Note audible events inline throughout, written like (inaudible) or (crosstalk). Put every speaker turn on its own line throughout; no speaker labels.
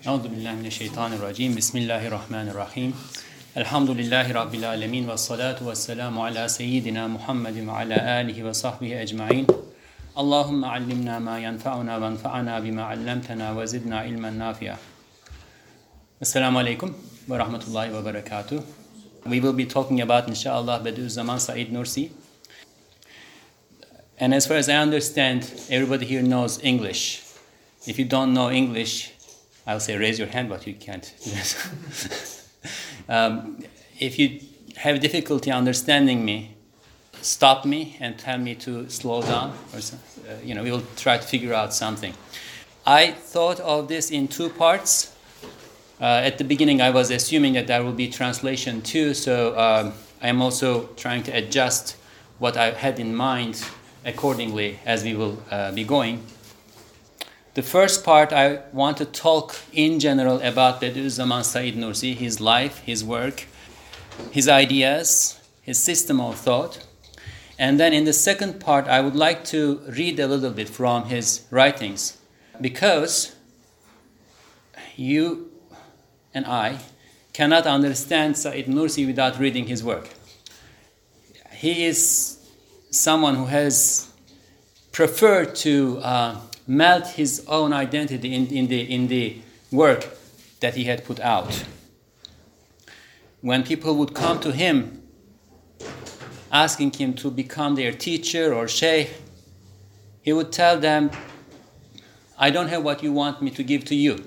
أعوذ بالله من الشيطان الرجيم بسم الله الرحمن الرحيم الحمد لله رب العالمين والصلاة والسلام على سيدنا محمد وعلى آله وصحبه أجمعين اللهم علمنا ما ينفعنا وانفعنا بما علمتنا وزدنا علما نافعا Assalamu alaikum wa rahmatullahi wa barakatuh. We will be talking about, inshallah, Badi'uzzaman Sa'id Nursi. And as far as I understand, everybody here knows English. If you don't know English, I'll say raise your hand, but you can't. (laughs) um, if you have difficulty understanding me, stop me and tell me to slow down. Or, uh, you know, we will try to figure out something. I thought of this in two parts. Uh, at the beginning, I was assuming that there will be translation too, so um, I'm also trying to adjust what I had in mind accordingly as we will uh, be going. The first part, I want to talk in general about Bediüzzaman Said Nursi, his life, his work, his ideas, his system of thought. And then in the second part, I would like to read a little bit from his writings because you and I cannot understand Said Nursi without reading his work. He is someone who has preferred to uh, melt his own identity in, in, the, in the work that he had put out. When people would come to him asking him to become their teacher or sheikh, he would tell them, I don't have what you want me to give to you.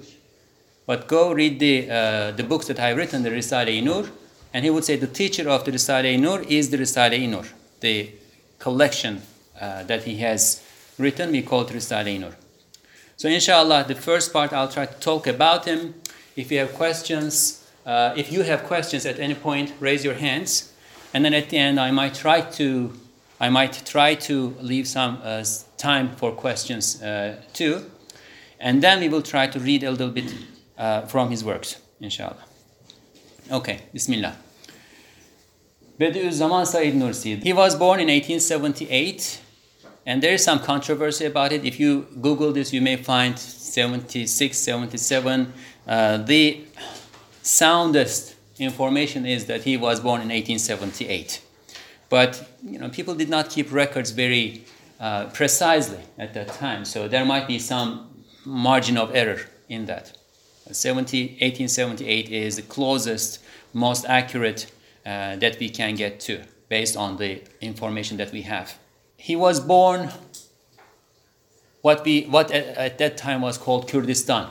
But go read the, uh, the books that I've written, the Risale-i Nur, and he would say the teacher of the Risale-i Nur is the Risale-i Nur, the collection uh, that he has written, we call it Risale-i Nur. So inshallah, the first part I'll try to talk about him. If you have questions, uh, if you have questions at any point, raise your hands, and then at the end I might try to, I might try to leave some uh, time for questions uh, too, and then we will try to read a little bit uh, from his works, inshallah. Okay, Bismillah. Bediüzzaman Said Nursi. He was born in 1878, and there is some controversy about it. If you Google this, you may find 76, 77. Uh, the soundest information is that he was born in 1878. But you know, people did not keep records very uh, precisely at that time, so there might be some margin of error in that. 70, 1878 is the closest, most accurate uh, that we can get to based on the information that we have. He was born what we what at, at that time was called Kurdistan.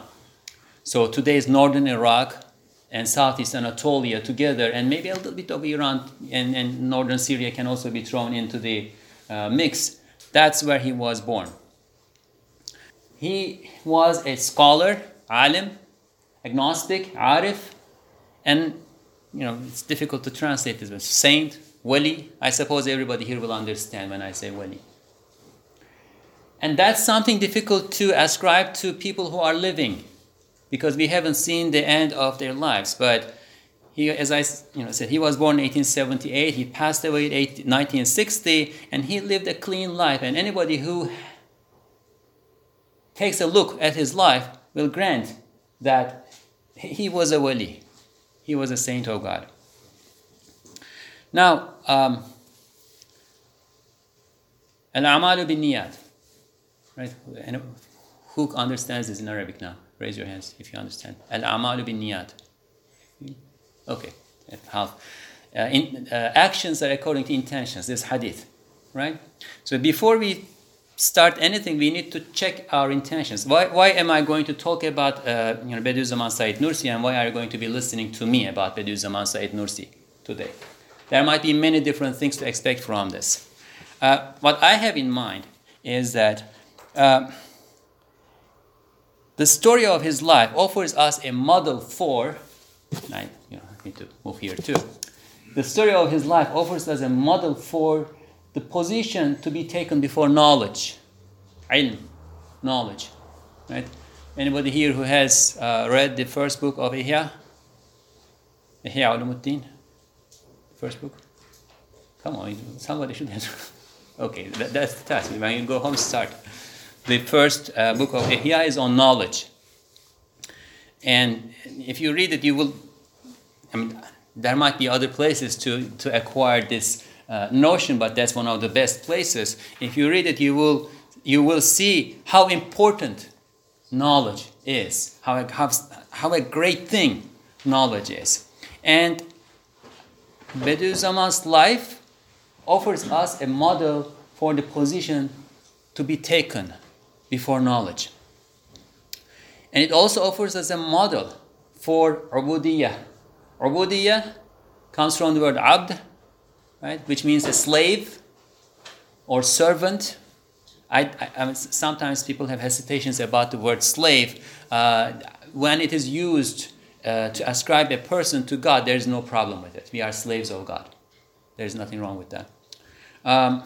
So today is northern Iraq and southeast Anatolia together, and maybe a little bit of Iran and, and northern Syria can also be thrown into the uh, mix. That's where he was born. He was a scholar, alim, a gnostic, arif, and you know it's difficult to translate this. But saint, wali. I suppose everybody here will understand when I say wali. And that's something difficult to ascribe to people who are living, because we haven't seen the end of their lives. But he, as I you know, said, he was born in 1878. He passed away in 1960, and he lived a clean life. And anybody who takes a look at his life will grant that he was a wali. He was a saint of God. Now, um, al-amalu bin niyat. Right? And who understands this in Arabic now? Raise your hands if you understand. Al-amalu bin niyat. Okay, half. Uh, in, uh, actions are according to intentions. This hadith, right? So before we start anything, we need to check our intentions. Why, why am I going to talk about uh, you know, Said Nursi and why are you going to be listening to me about Bediüzzaman Said Nursi today? There might be many different things to expect from this. Uh, what I have in mind is that uh, the story of his life offers us a model for, I you know, need to move here too. The story of his life offers us a model for the position to be taken before knowledge, ilm, knowledge, right? Anybody here who has uh, read the first book of Ihya? Ihya Ulumuddin? First book? Come on, somebody should have. (laughs) okay, that, that's the task. When you go home, start. The first uh, book of Ihya is on knowledge. and if you read it, you will. I mean, there might be other places to, to acquire this uh, notion, but that's one of the best places. If you read it, you will you will see how important knowledge is, how, how, how a great thing knowledge is. And Bediüzzaman's life offers us a model for the position to be taken before knowledge. And it also offers us a model for ubudiyah. Ubudiyah comes from the word abd, right, which means a slave or servant. I, I, I sometimes people have hesitations about the word slave. Uh, when it is used uh, to ascribe a person to God, there is no problem with it. We are slaves of God. There is nothing wrong with that. Um,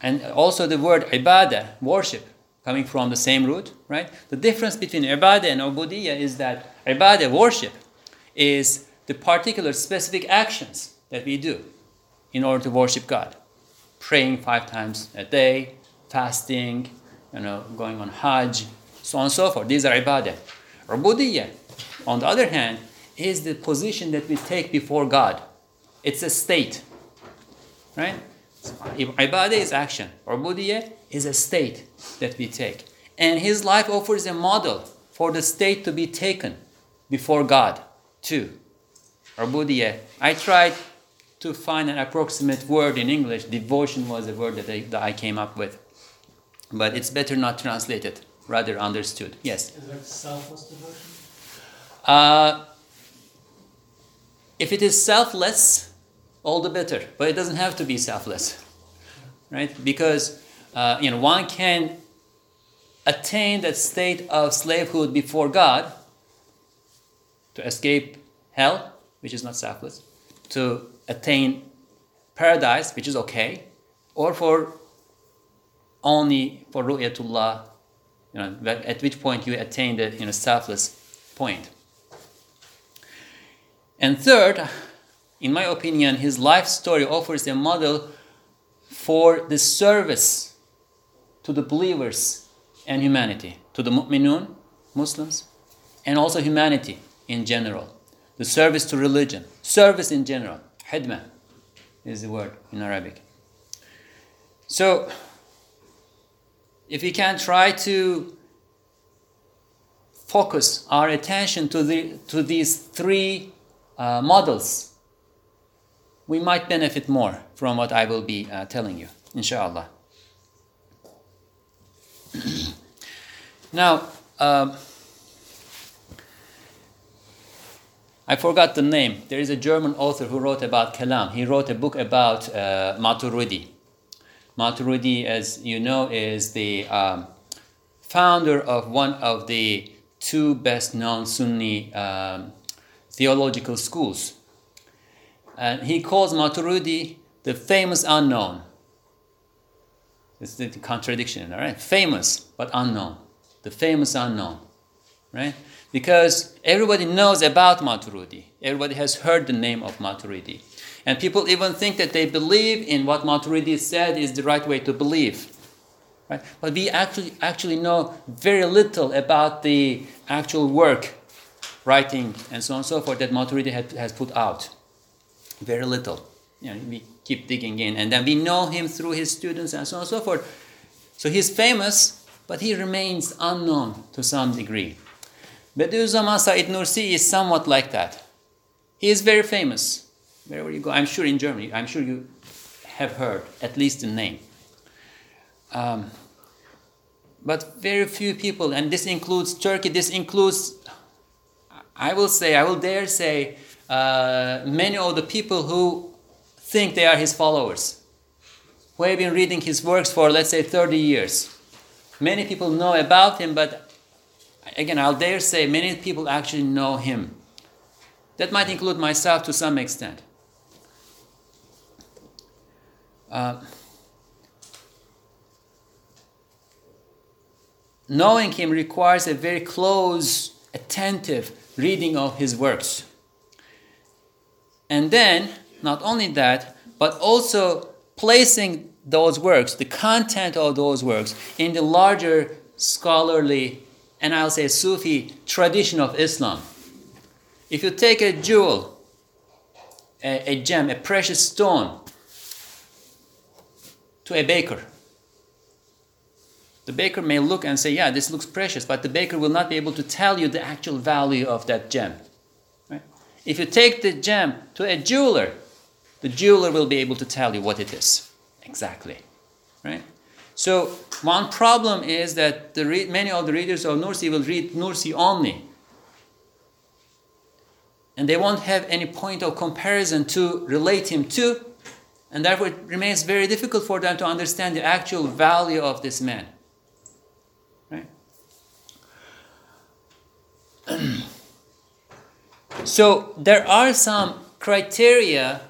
and also the word ibadah, worship, coming from the same root, right? The difference between ibadah and ubudiyah is that ibadah, worship, is the particular specific actions that we do in order to worship God. Praying five times a day, fasting, you know, going on Hajj, so on and so forth. These are ibadah. Ubudiyah, on the other hand, is the position that we take before God. It's a state, right? Ibadah is action. Ubudiyah is a state that we take. And his life offers a model for the state to be taken before God, too. Ubudiyah. I tried to find an approximate word in English. Devotion was a word that I, that I came up with. But it's better not translated, rather understood. Yes?
Is it selfless devotion?
Uh, if it is selfless, all the better. But it doesn't have to be selfless, right? Because uh, you know one can attain that state of slavehood before God to escape hell, which is not selfless, to attain paradise, which is okay, or for only for ru'yatullah, you know, at which point you attain the you know selfless point. And third, in my opinion, his life story offers a model for the service to the believers and humanity, to the mu'minun, Muslims, and also humanity in general. The service to religion, service in general, hidmah is the word in Arabic. So, if we can try to focus our attention to, the, to these three uh, models, we might benefit more from what I will be uh, telling you, inshallah. (clears throat) now, um, I forgot the name. There is a German author who wrote about Kalam. He wrote a book about uh, Maturidi. Maturidi, as you know, is the um, founder of one of the two best known Sunni um, theological schools. And he calls Maturidi the famous unknown. It's the contradiction, all right? Famous but unknown. The famous unknown, right? Because everybody knows about Maturidi. Everybody has heard the name of Maturidi. And people even think that they believe in what Maturidi said is the right way to believe. Right? But we actually actually know very little about the actual work, writing, and so on and so forth that Maturidi had, has put out. Very little. You know, we keep digging in, and then we know him through his students and so on and so forth. So he's famous, but he remains unknown to some degree. Bediüzzaman Said Nursi is somewhat like that. He is very famous wherever you go. I'm sure in Germany, I'm sure you have heard at least the name. Um, but very few people, and this includes Turkey, this includes, I will say, I will dare say, uh, many of the people who think they are his followers, who have been reading his works for, let's say, 30 years. Many people know about him, but again, I'll dare say many people actually know him. That might include myself to some extent. Uh, knowing him requires a very close, attentive reading of his works. And then, not only that, but also placing those works, the content of those works, in the larger scholarly and I'll say Sufi tradition of Islam. If you take a jewel, a, a gem, a precious stone, to a baker, the baker may look and say, Yeah, this looks precious, but the baker will not be able to tell you the actual value of that gem. Right? If you take the gem to a jeweler, the jeweler will be able to tell you what it is exactly. Right? So, one problem is that the re- many of the readers of Nursi will read Nursi only. And they won't have any point of comparison to relate him to, and therefore it remains very difficult for them to understand the actual value of this man. Right? (clears throat) so there are some criteria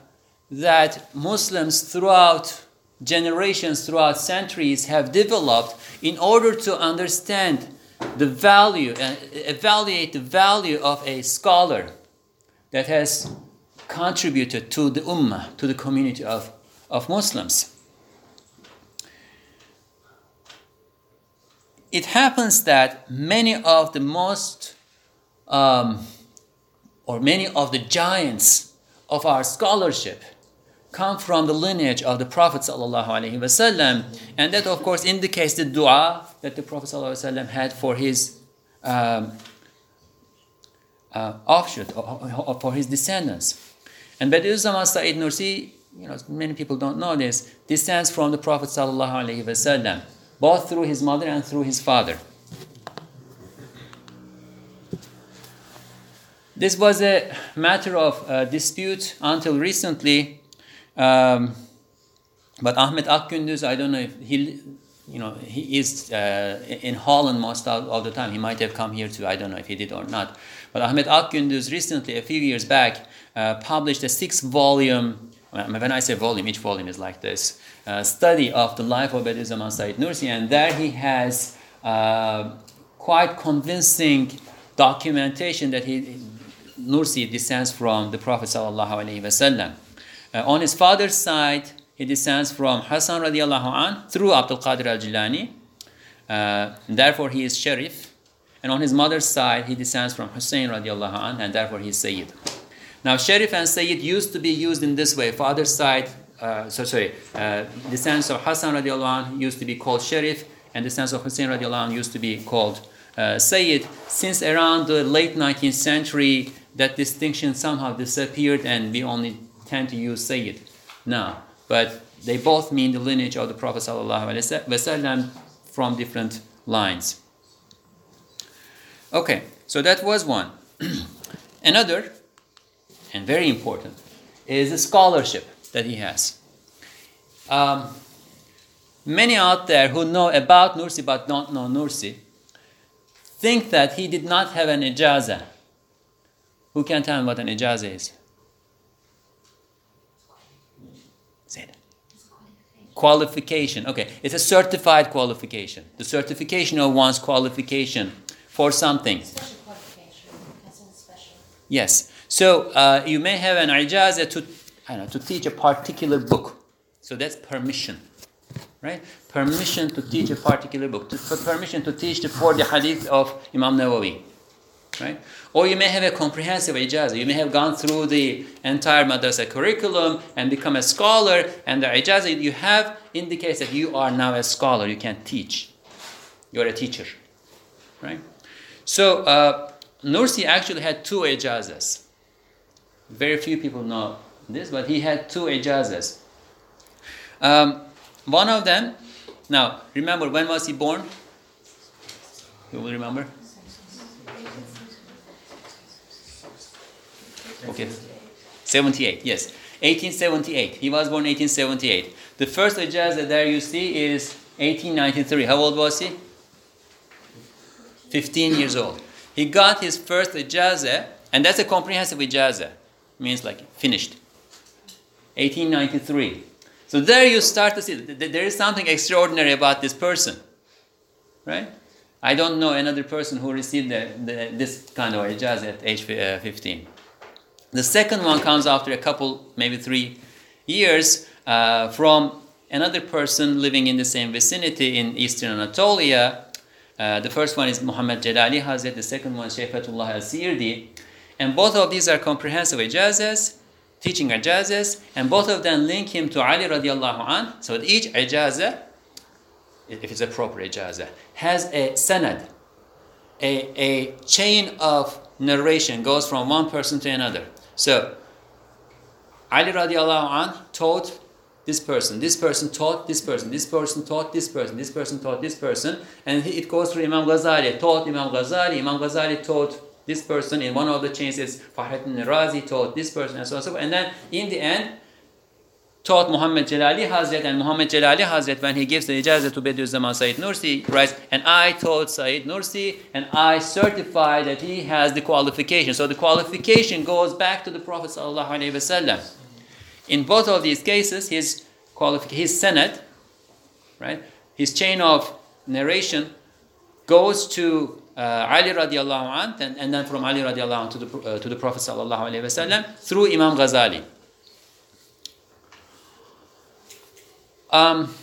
that Muslims throughout generations, throughout centuries have developed in order to understand the value and evaluate the value of a scholar that has contributed to the ummah, to the community of, of Muslims. It happens that many of the most, um, or many of the giants of our scholarship come from the lineage of the Prophet and that of course indicates the dua that the Prophet had for his um, uh, offshoot, or, or for his descendants. And Bediüzzaman Said Nursi, you know, many people don't know this, descends from the Prophet wasallam, both through his mother and through his father. This was a matter of uh, dispute until recently um, but Ahmed Akgündüz, I don't know if he, you know, he is uh, in Holland most of, of, the time. He might have come here too. I don't know if he did or not. But Ahmed Akgündüz recently, a few years back, uh, published a six-volume. When I say volume, each volume is like this. Uh, study of the life of Bediüzzaman Said Nursi, and there he has uh, quite convincing documentation that he Nursi descends from the Prophet wasallam. Uh, on his father's side, he descends from Hassan radiallahu an through Abdul Qadir al Jilani. Uh, therefore, he is Sharif. And on his mother's side, he descends from Hussein radiallahu an, and therefore he is Sayyid. Now, Sharif and Sayyid used to be used in this way. Father's side, uh, so sorry, uh, descendants of Hassan radiallahu an used to be called Sharif, and descendants of Hussein radiallahu an used to be called uh, Sayyid. Since around the late 19th century, that distinction somehow disappeared, and we only tend to use Sayyid now, but they both mean the lineage of the Prophet ﷺ from different lines. Okay, so that was one. (clears throat) Another, and very important, is the scholarship that he has. Um, many out there who know about Nursi but don't know Nursi think that he did not have an ijaza. Who can tell me what an ijaza is? Qualification. Okay, it's a certified qualification. The certification of one's qualification for something.
Special qualification. special.
Yes. So uh, you may have an ijazah to, I know, to teach a particular book. So that's permission, right? Permission to teach a particular book. To, permission to teach the, for the hadith of Imam Nawawi right? Or you may have a comprehensive ijazah. You may have gone through the entire madrasa curriculum and become a scholar, and the ijazah you have indicates that you are now a scholar. You can teach. You're a teacher, right? So uh, Nursi actually had two ijazahs. Very few people know this, but he had two ijazahs. Um, one of them, now remember, when was he born? You will remember? Okay. 78, yes. 1878. He was born 1878. The first ijazah there you see is 1893. How old was he? 15 years old. He got his first ijazah, and that's a comprehensive ijazah. Means like finished. 1893. So there you start to see that there is something extraordinary about this person. Right? I don't know another person who received the, the, this kind of ijazah at age uh, 15. The second one comes after a couple, maybe three years, uh, from another person living in the same vicinity in eastern Anatolia. Uh, the first one is Muhammad Jalali Hazret, the second one is Fatullah al Sirdi. And both of these are comprehensive ijazas, teaching ijazas, and both of them link him to Ali radiallahu an. So each ijaza, if it's a proper ijaza, has a sanad, a, a chain of narration goes from one person to another. So Ali radiallahu an taught this person, this person taught this person, this person taught this person, this person taught this person, and it goes through Imam Ghazali, taught Imam Ghazali, Imam Ghazali taught this person, in one of the chains is Fahrettin Razi taught this person, and so on and so forth. And then in the end, taught Muhammad Jalali Hazret, and Muhammad Jalali Hazret, when he gives the ijazah to Bediüzzaman Said Nursi, writes, and I taught Said Nursi, and I certify that he has the qualification. So the qualification goes back to the Prophet Sallallahu Alaihi Wasallam. In both of these cases, his qualification, his sanad, right, his chain of narration goes to uh, Ali radiallahu anh, and, and then from Ali radiallahu anh to the, uh, to the Prophet sallallahu alaihi wasallam through Imam Ghazali. Um,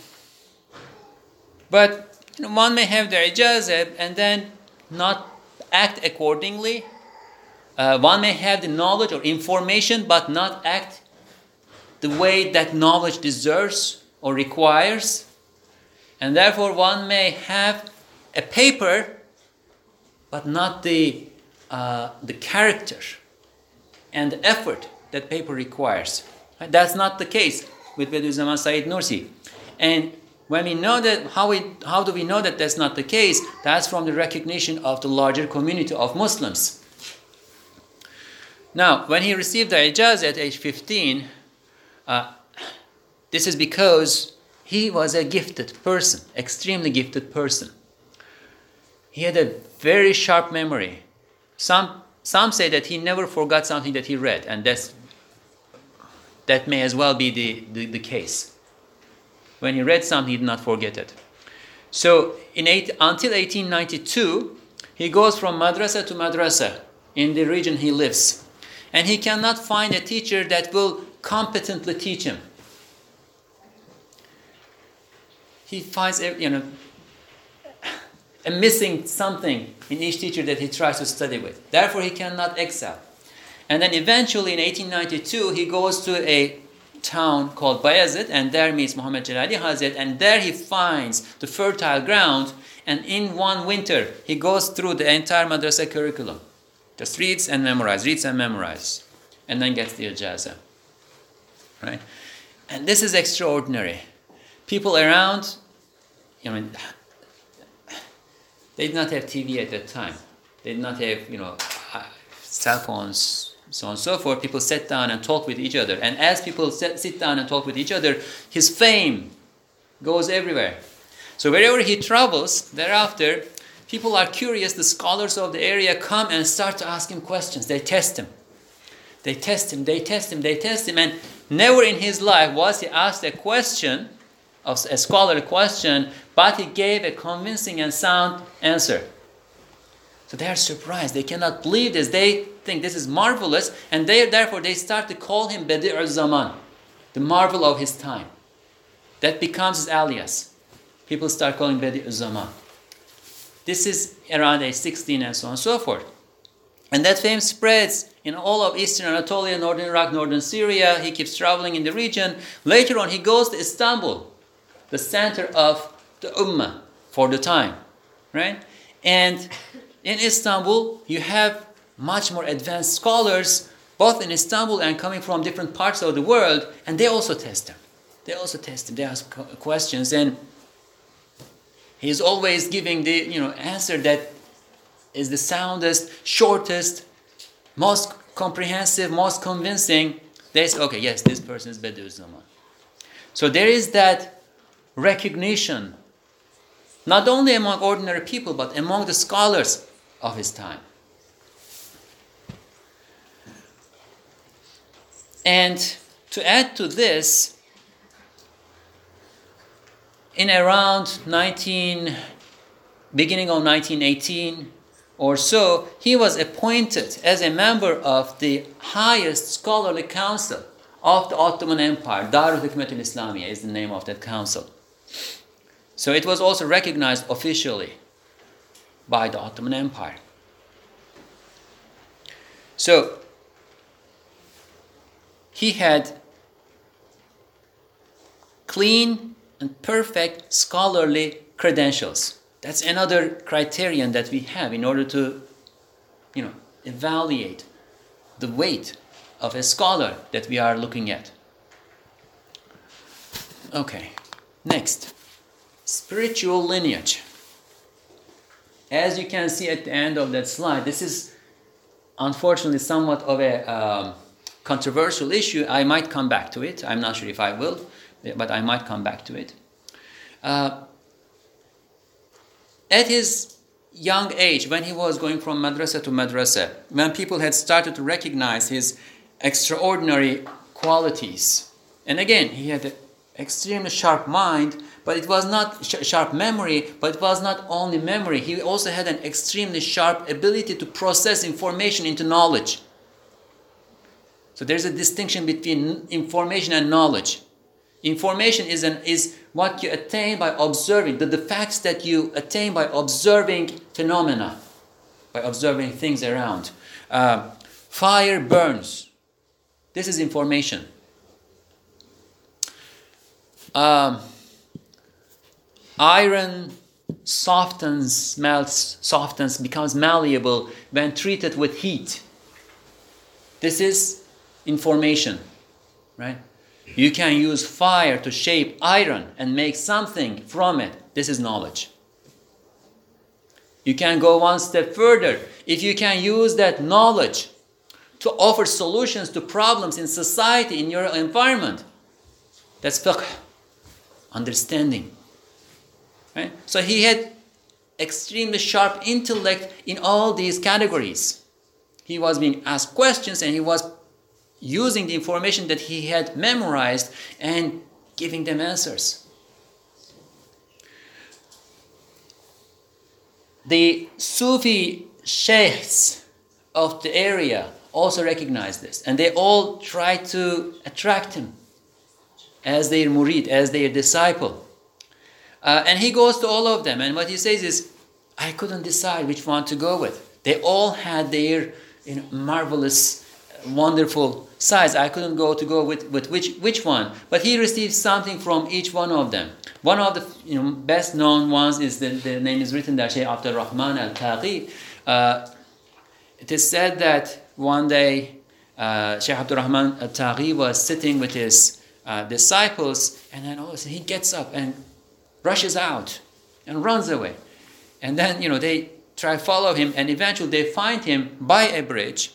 but you know, one may have the ijazah and then not act accordingly. Uh, one may have the knowledge or information but not act the way that knowledge deserves or requires. And therefore, one may have a paper but not the, uh, the character and the effort that paper requires. That's not the case with Bediüzzaman Said Nursi. And when we know that, how, we, how do we know that that's not the case? That's from the recognition of the larger community of Muslims. Now, when he received the ijaz at age 15, uh, this is because he was a gifted person, extremely gifted person. He had a very sharp memory. Some, some say that he never forgot something that he read, and that's, that may as well be the, the, the case. When he read something, he did not forget it. So in eight, until 1892, he goes from madrasa to madrasa in the region he lives. And he cannot find a teacher that will competently teach him. He finds, you know, a missing something in each teacher that he tries to study with. Therefore, he cannot excel. And then eventually in 1892, he goes to a town called Bayazid, and there meets Muhammad Jalali Hazret, and there he finds the fertile ground. And in one winter, he goes through the entire madrasa curriculum. Just reads and memorizes, reads and memorizes, and then gets the ijazah. Right? And this is extraordinary. People around, I mean, they did not have TV at that time. They did not have, you know, uh, cell phones, so on and so forth. People sat down and talked with each other. And as people sit down and talk with each other, his fame goes everywhere. So wherever he travels, thereafter, people are curious. The scholars of the area come and start to ask him questions. They test him. They test him, they test him, they test him. And never in his life was he asked a question a scholarly question, but he gave a convincing and sound answer. So they are surprised. They cannot believe this. They think this is marvelous, and they therefore they start to call him Badi'ul Zaman, the marvel of his time. That becomes his alias. People start calling Badi'ul Zaman. This is around age 16 and so on and so forth. And that fame spreads in all of eastern Anatolia, northern Iraq, northern Syria. He keeps traveling in the region. Later on, he goes to Istanbul the center of the ummah for the time, right? And in Istanbul, you have much more advanced scholars, both in Istanbul and coming from different parts of the world, and they also test them. They also test them. They ask questions, and he's always giving the you know answer that is the soundest, shortest, most comprehensive, most convincing. They say, okay, yes, this person is Bediüzzaman. So there is that recognition, not only among ordinary people, but among the scholars of his time. And to add to this, in around 19, beginning of 1918 or so, he was appointed as a member of the highest scholarly council of the Ottoman Empire. Darul Hikmet al-Islamiyya is the name of that council. So it was also recognized officially by the Ottoman Empire. So he had clean and perfect scholarly credentials. That's another criterion that we have in order to, you know, evaluate the weight of a scholar that we are looking at. Okay, next spiritual lineage. As you can see at the end of that slide, this is unfortunately somewhat of a um, controversial issue. I might come back to it. I'm not sure if I will, but I might come back to it. Uh, at his young age, when he was going from madrasa to madrasa, when people had started to recognize his extraordinary qualities, and again, he had an extremely sharp mind, but it was not sh- sharp memory, but it was not only memory. He also had an extremely sharp ability to process information into knowledge. So there's a distinction between information and knowledge. Information is, an, is what you attain by observing, the, the facts that you attain by observing phenomena, by observing things around. Uh, fire burns. This is information. Um, iron softens, melts, softens, becomes malleable when treated with heat. This is information, right? You can use fire to shape iron and make something from it. This is knowledge. You can go one step further. If you can use that knowledge to offer solutions to problems in society, in your environment, that's fiqh, understanding. Right? So he had extremely sharp intellect in all these categories. He was being asked questions and he was using the information that he had memorized and giving them answers. The Sufi sheikhs of the area also recognized this, and they all tried to attract him as their murid, as their disciple. Uh, and he goes to all of them, and what he says is, I couldn't decide which one to go with. They all had their you know, marvelous, wonderful size. I couldn't go to go with, with which, which one. But he received something from each one of them. One of the you know, best known ones is the, the name is written there, Shaykh Abdul Rahman al Taqi. Uh, it is said that one day uh, Shaykh Abdul Rahman al Taqi was sitting with his uh, disciples, and then all of a sudden he gets up and rushes out and runs away. And then, you know, they try to follow him, and eventually they find him by a bridge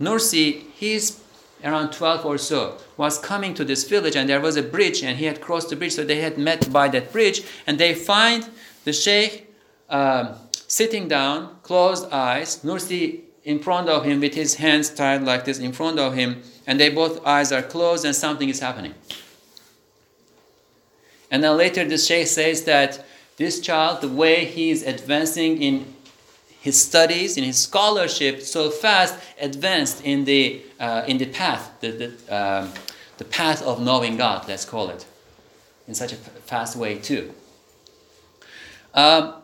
Nursi, he's around 12 or so, was coming to this village and there was a bridge and he had crossed the bridge, so they had met by that bridge and they find the sheikh uh, sitting down, closed eyes, Nursi in front of him with his hands tied like this in front of him, and they both eyes are closed and something is happening. And then later the sheikh says that this child, the way he is advancing in his studies, in his scholarship, so fast advanced in the, uh, in the path, the, the, um, the path of knowing God, let's call it, in such a fast way too. Um,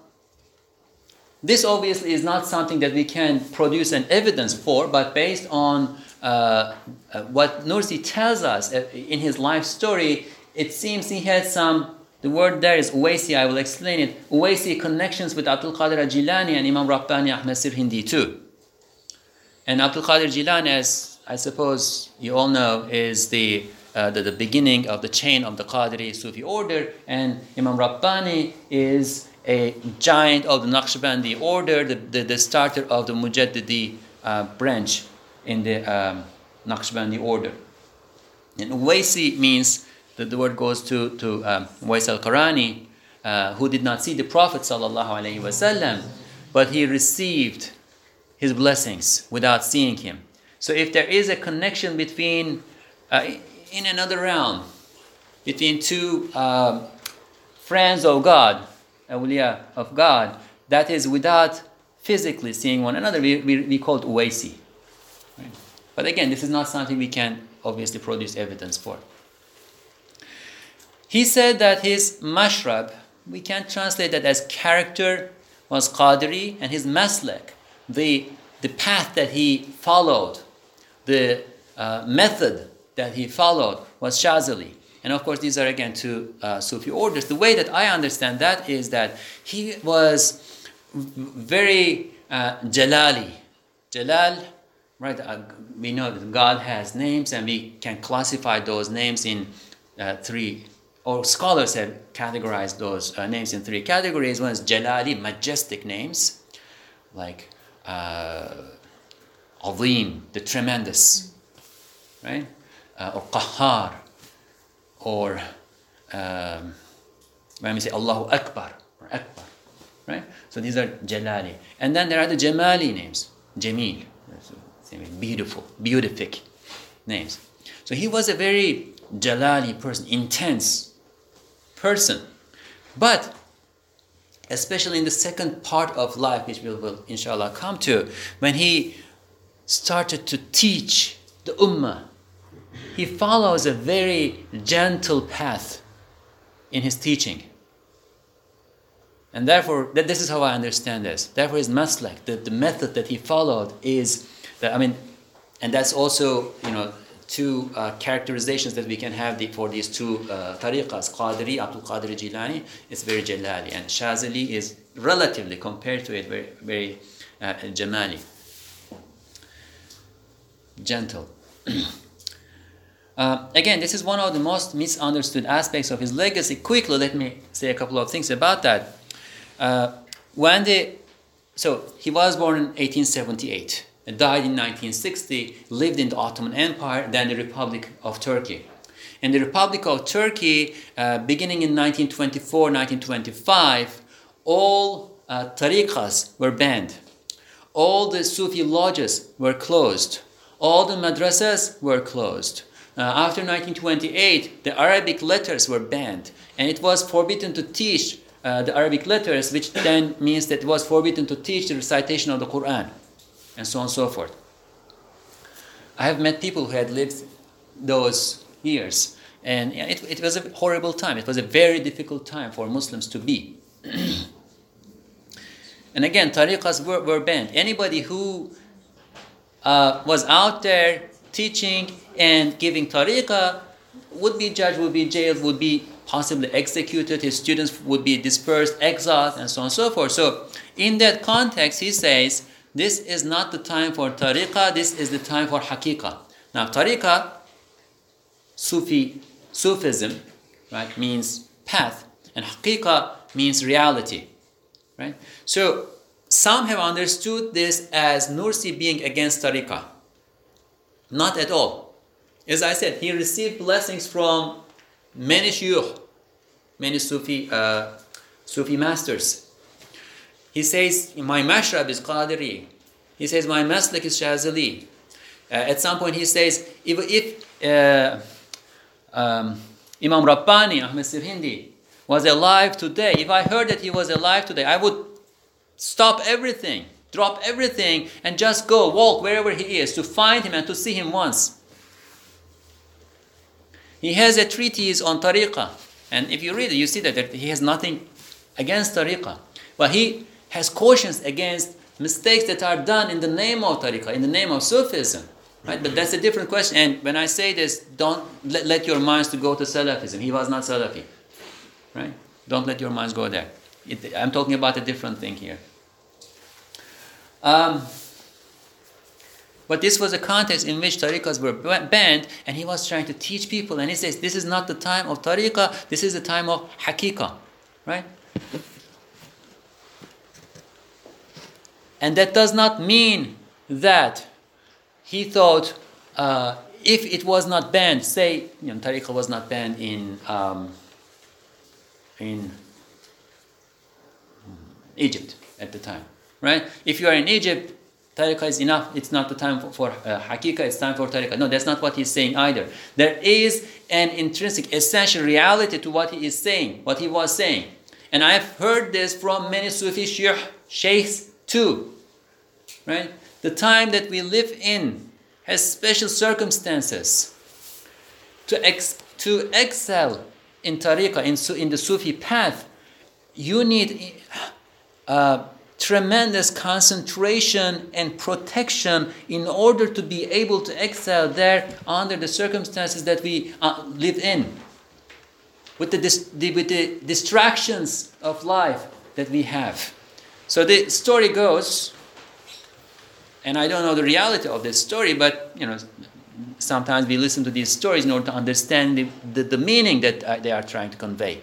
this obviously is not something that we can produce an evidence for, but based on uh, uh, what Nursi tells us uh, in his life story, it seems he had some the word there is Uwaisi, I will explain it. Uwaisi connections with Abdul Qadir al-Jilani and Imam Rabbani Ahmed Sirhindi too. And Abdul Qadir Jilani, as I suppose you all know, is the, uh, the, the, beginning of the chain of the Qadiri Sufi order. And Imam Rabbani is a giant of the Naqshbandi order, the, the, the starter of the Mujaddidi uh, branch in the um, Naqshbandi order. And Uwaisi means the, the word goes to, to um, Wais al Qarani, uh, who did not see the Prophet wasallam, but he received his blessings without seeing him. So if there is a connection between, uh, in another realm, between two um, friends of God, awliya of God, that is without physically seeing one another, we, we, we call it uwaisi. Right? But again, this is not something we can obviously produce evidence for. He said that his mashrab, we can translate that as character was Qadiri, and his maslak, the, the path that he followed, the uh, method that he followed was Shazali. And of course, these are again two uh, Sufi orders. The way that I understand that is that he was very uh, Jalali. Jalal, right? Uh, we know that God has names, and we can classify those names in uh, three, or scholars have categorized those uh, names in three categories. One is Jalali, majestic names, like uh, Azim, the tremendous, right? Uh, or Qahar, or um, when we say Allahu Akbar or Akbar, right? So these are Jalali. And then there are the Jamali names, Jamil, beautiful, beautific names. So he was a very Jalali person, intense person. But especially in the second part of life, which we will inshallah come to, when he started to teach the Ummah he follows a very gentle path in his teaching. And therefore, that this is how I understand this. Therefore, his maslak, the, the method that he followed is that, I mean, and that's also, you know, two uh, characterizations that we can have the, for these two uh, tariqas, Qadiri, Abdul Qadir Jilani, it's very Jalali, and Shazili is relatively, compared to it, very, very uh, Jamali, gentle. (clears throat) Uh, again, this is one of the most misunderstood aspects of his legacy. Quickly, let me say a couple of things about that. Uh, when the, so he was born in 1878, died in 1960, lived in the Ottoman Empire, then the Republic of Turkey. In the Republic of Turkey, uh, beginning in 1924, 1925, all uh, tariqas were banned. All the Sufi lodges were closed. All the madrasas were closed. Uh, after 1928, the Arabic letters were banned, and it was forbidden to teach uh, the Arabic letters, which then means that it was forbidden to teach the recitation of the Quran, and so on and so forth. I have met people who had lived those years, and it, it was a horrible time. It was a very difficult time for Muslims to be. (clears throat) and again, tariqas were, were banned. Anybody who uh, was out there teaching and giving tariqah would be judged, would be jailed, would be possibly executed, his students would be dispersed, exiled, and so on and so forth. So, in that context, he says, this is not the time for tariqah, this is the time for haqiqah. Now, tariqah, Sufi, Sufism, right, means path, and haqiqah means reality, right? So, some have understood this as Nursi being against tariqah. Not at all. As I said, he received blessings from many shuyukh, many Sufi, uh, Sufi masters. He says, my mashrab is Qadiri. He says, my maslak is Shazili. Uh, at some point he says, if, if uh, um, Imam Rabbani, Ahmed Sirhindi, was alive today, if I heard that he was alive today, I would stop everything, drop everything, and just go walk wherever he is to find him and to see him once. He has a treatise on tariqah. And if you read it, you see that he has nothing against tariqah. But he has cautions against mistakes that are done in the name of tariqah, in the name of Sufism. Right? But that's a different question. And when I say this, don't let, let your minds to go to Salafism. He was not Salafi. Right? Don't let your minds go there. It, I'm talking about a different thing here. Um, but this was a context in which tariqas were banned, and he was trying to teach people. And he says, This is not the time of tariqah, this is the time of hakika. Right? And that does not mean that he thought uh, if it was not banned, say, you know, tariqah was not banned in, um, in Egypt at the time, right? If you are in Egypt, tariqah is enough. It's not the time for, for uh, hakika, it's time for tariqah. No, that's not what he's saying either. There is an intrinsic, essential reality to what he is saying, what he was saying. And I've heard this from many Sufi sheikhs too. Right? The time that we live in has special circumstances. To, ex- to excel in tariqah, in, in the Sufi path, you need uh, tremendous concentration and protection in order to be able to excel there under the circumstances that we uh, live in. With the, dis- the, with the distractions of life that we have. So the story goes, and I don't know the reality of this story, but you know, sometimes we listen to these stories in order to understand the, the, the meaning that uh, they are trying to convey.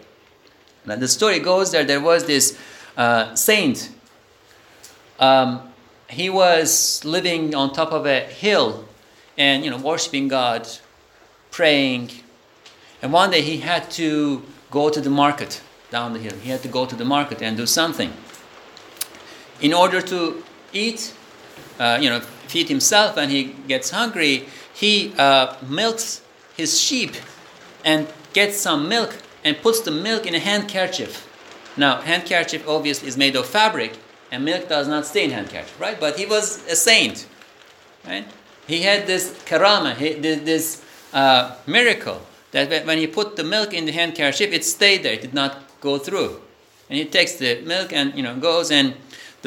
Now, the story goes that there was this uh, saint. Um, he was living on top of a hill and you know worshiping God, praying. And one day he had to go to the market down the hill. He had to go to the market and do something. In order to eat, uh, you know, feed himself when he gets hungry, he uh, milks his sheep and gets some milk and puts the milk in a handkerchief. Now, handkerchief obviously is made of fabric, and milk does not stay in handkerchief, right? But he was a saint, right? He had this karama, this uh, miracle that when he put the milk in the handkerchief, it stayed there, it did not go through. And he takes the milk and you know goes and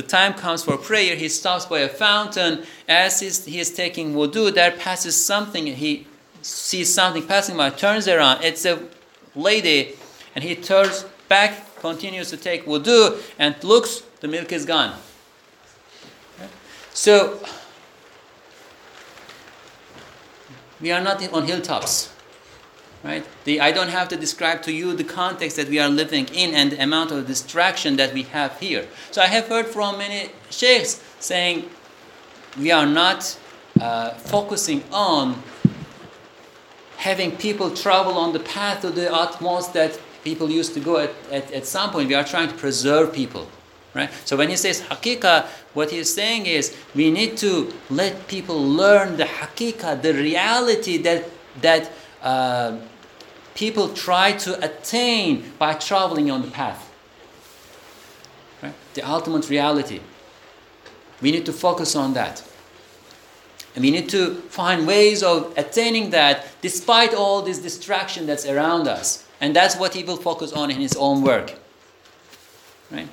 the time comes for prayer. He stops by a fountain. As he is taking wudu, there passes something. He sees something passing by, turns around. It's a lady, and he turns back, continues to take wudu, and looks. The milk is gone. So we are not on hilltops right? The, i don't have to describe to you the context that we are living in and the amount of distraction that we have here. So i have heard from many sheikhs saying we are not uh, focusing on having people travel on the path to the utmost that people used to go at, at, at some point. We are trying to preserve people right? So when he says hakika what he's saying is we need to let people learn the hakika the reality that that uh, people try to attain by traveling on the path. Right? The ultimate reality. We need to focus on that. And we need to find ways of attaining that despite all this distraction that's around us. And that's what he will focus on in his own work. Right?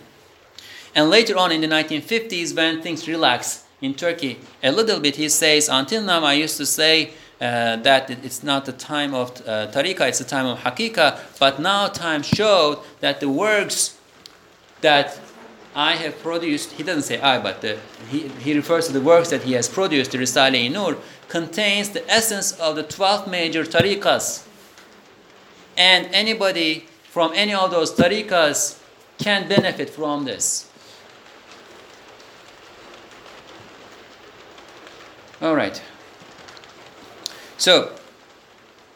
And later on in the 1950s, when things relax in Turkey a little bit, he says, Until now, I used to say, uh, that it's not the time of uh, tariqah, it's the time of hakika. But now time showed that the works that I have produced, he doesn't say I, but the, he, he refers to the works that he has produced, the Risale-i Nur, contains the essence of the 12 major tariqas. And anybody from any of those tariqas can benefit from this. All right. So,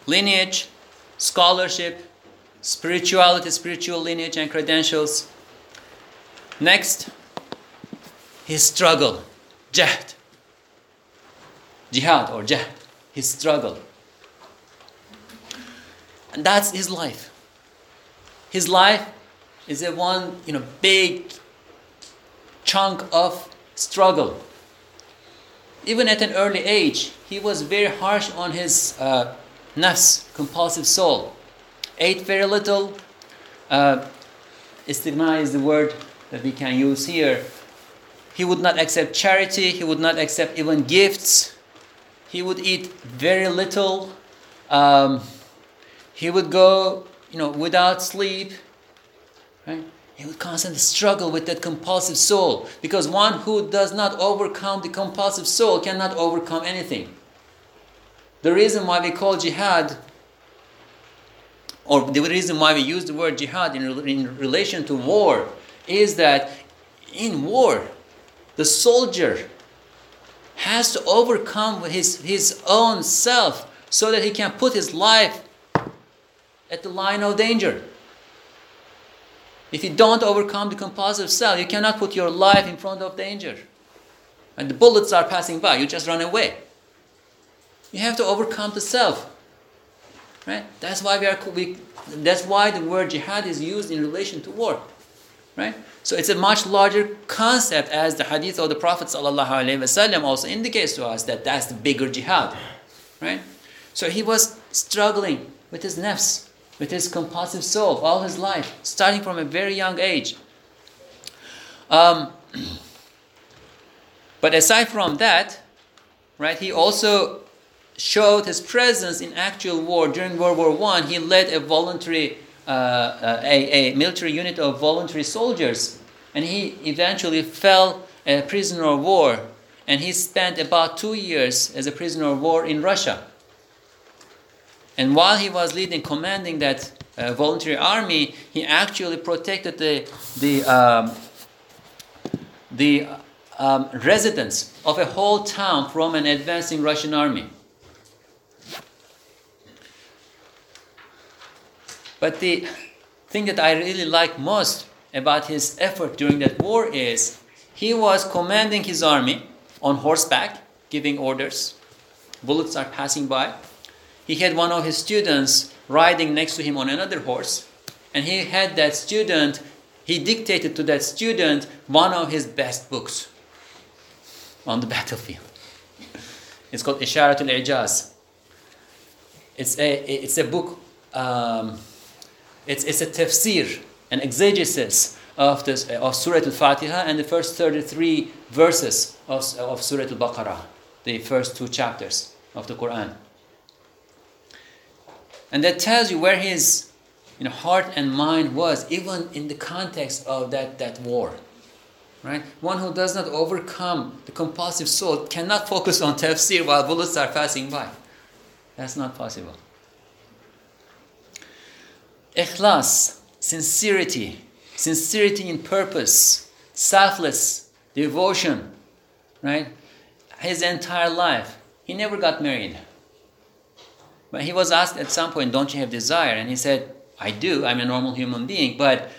lineage, scholarship, spirituality, spiritual lineage and credentials. Next, his struggle, jihad. Jihad or jihad, his struggle. And that's his life. His life is a one, you know, big chunk of struggle even at an early age, he was very harsh on his uh, nafs, compulsive soul. Ate very little. Uh, istighna is the word that we can use here. He would not accept charity. He would not accept even gifts. He would eat very little. Um, he would go, you know, without sleep. Right? He would constantly struggle with that compulsive soul because one who does not overcome the compulsive soul cannot overcome anything. The reason why we call jihad, or the reason why we use the word jihad in, in relation to war, is that in war, the soldier has to overcome his, his own self so that he can put his life at the line of danger. If you don't overcome the compulsive self, you cannot put your life in front of danger. And the bullets are passing by, you just run away. You have to overcome the self. Right? That's why we are we, that's why the word jihad is used in relation to war. Right? So it's a much larger concept as the hadith of the Prophet ﷺ also indicates to us that that's the bigger jihad. Right? So he was struggling with his nafs with his compulsive soul all his life, starting from a very young age. Um, (clears throat) but aside from that, right, he also showed his presence in actual war during World War One. He led a voluntary, uh, uh, a, a military unit of voluntary soldiers, and he eventually fell a prisoner of war. And he spent about two years as a prisoner of war in Russia. And while he was leading, commanding that uh, voluntary army, he actually protected the the um, the um, residents of a whole town from an advancing Russian army. But the thing that I really like most about his effort during that war is he was commanding his army on horseback, giving orders. Bullets are passing by. He had one of his students riding next to him on another horse, and he had that student, he dictated to that student one of his best books on the (laughs) battlefield. It's called Isharatul Ijaz. It's a, it's a book, um, it's, it's a tafsir, an exegesis of, this, of Surah Al-Fatiha and the first 33 verses of, of Surah Al-Baqarah, the first two chapters of the Quran. And that tells you where his you know, heart and mind was, even in the context of that, that war. Right? One who does not overcome the compulsive soul cannot focus on tafsir while bullets are passing by. That's not possible. Ikhlas, sincerity, sincerity in purpose, selfless devotion, right? His entire life. He never got married. But he was asked at some point, Don't you have desire? And he said, I do. I'm a normal human being, but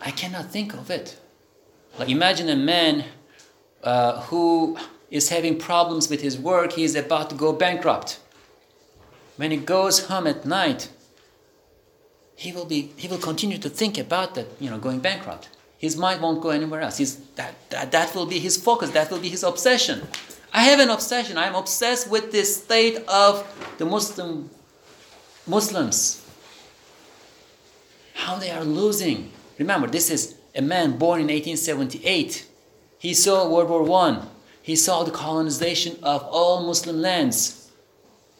I cannot think of it. Like, imagine a man uh, who is having problems with his work, he is about to go bankrupt. When he goes home at night, he will, be, he will continue to think about that, you know, going bankrupt. His mind won't go anywhere else. That, that, that will be his focus, that will be his obsession. I have an obsession. I'm obsessed with this state of the Muslim Muslims. How they are losing. Remember, this is a man born in 1878. He saw World War One. He saw the colonization of all Muslim lands.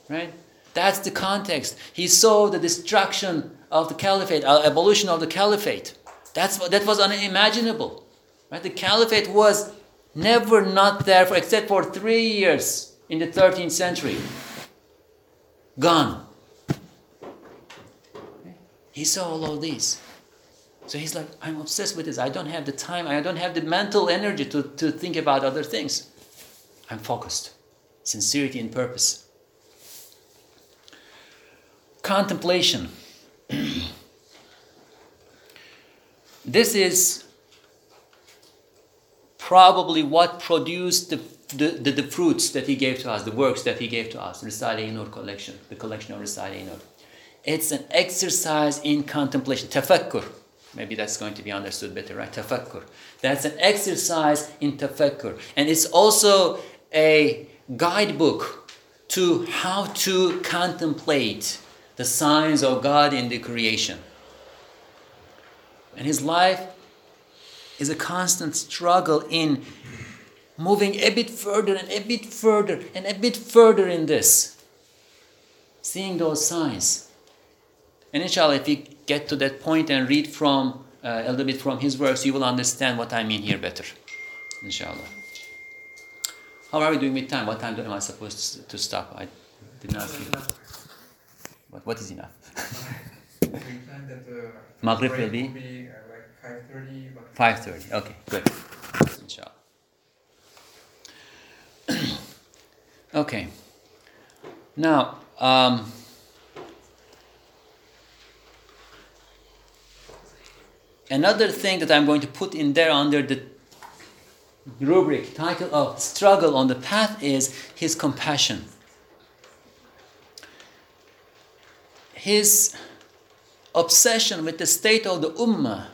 Right? That's the context. He saw the destruction of the caliphate, uh, abolition of the caliphate. That's that was unimaginable. Right? The caliphate was never not there for except for three years in the 13th century. Gone. He saw all of these. So he's like, I'm obsessed with this. I don't have the time, I don't have the mental energy to, to think about other things. I'm focused. Sincerity and purpose. Contemplation. (clears throat) this is probably what produced the, the, the, the, fruits that he gave to us, the works that he gave to us, Risale-i-Nur collection, the collection of Risale-i-Nur. It's an exercise in contemplation, tafakkur. Maybe that's going to be understood better, right? Tafakkur. That's an exercise in tafakkur. And it's also a guidebook to how to contemplate the signs of God in the creation. And his life is a constant struggle in moving a bit further and a bit further and a bit further in this. Seeing those signs. And inshallah, if we get to that point and read from uh, a little bit from his works, you will understand what I mean here better. Inshallah. How are we doing with time? What time am I supposed to stop? I did not. What, what is enough? (laughs) Maghrib will be?
5.30.
5.30. Okay, good. Inshallah. (clears throat) okay. Now, um, another thing that I'm going to put in there under the rubric title of struggle on the path is his compassion. His obsession with the state of the ummah,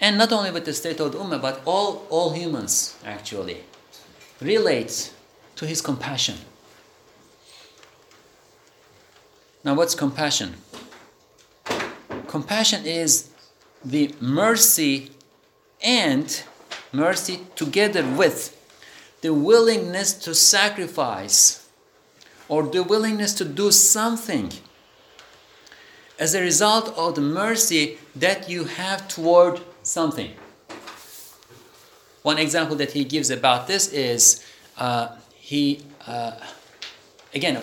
and not only with the state of the ummah, but all, all humans actually, relates to his compassion. Now, what's compassion? Compassion is the mercy and mercy together with the willingness to sacrifice or the willingness to do something as a result of the mercy that you have toward something. One example that he gives about this is uh, he, uh, again,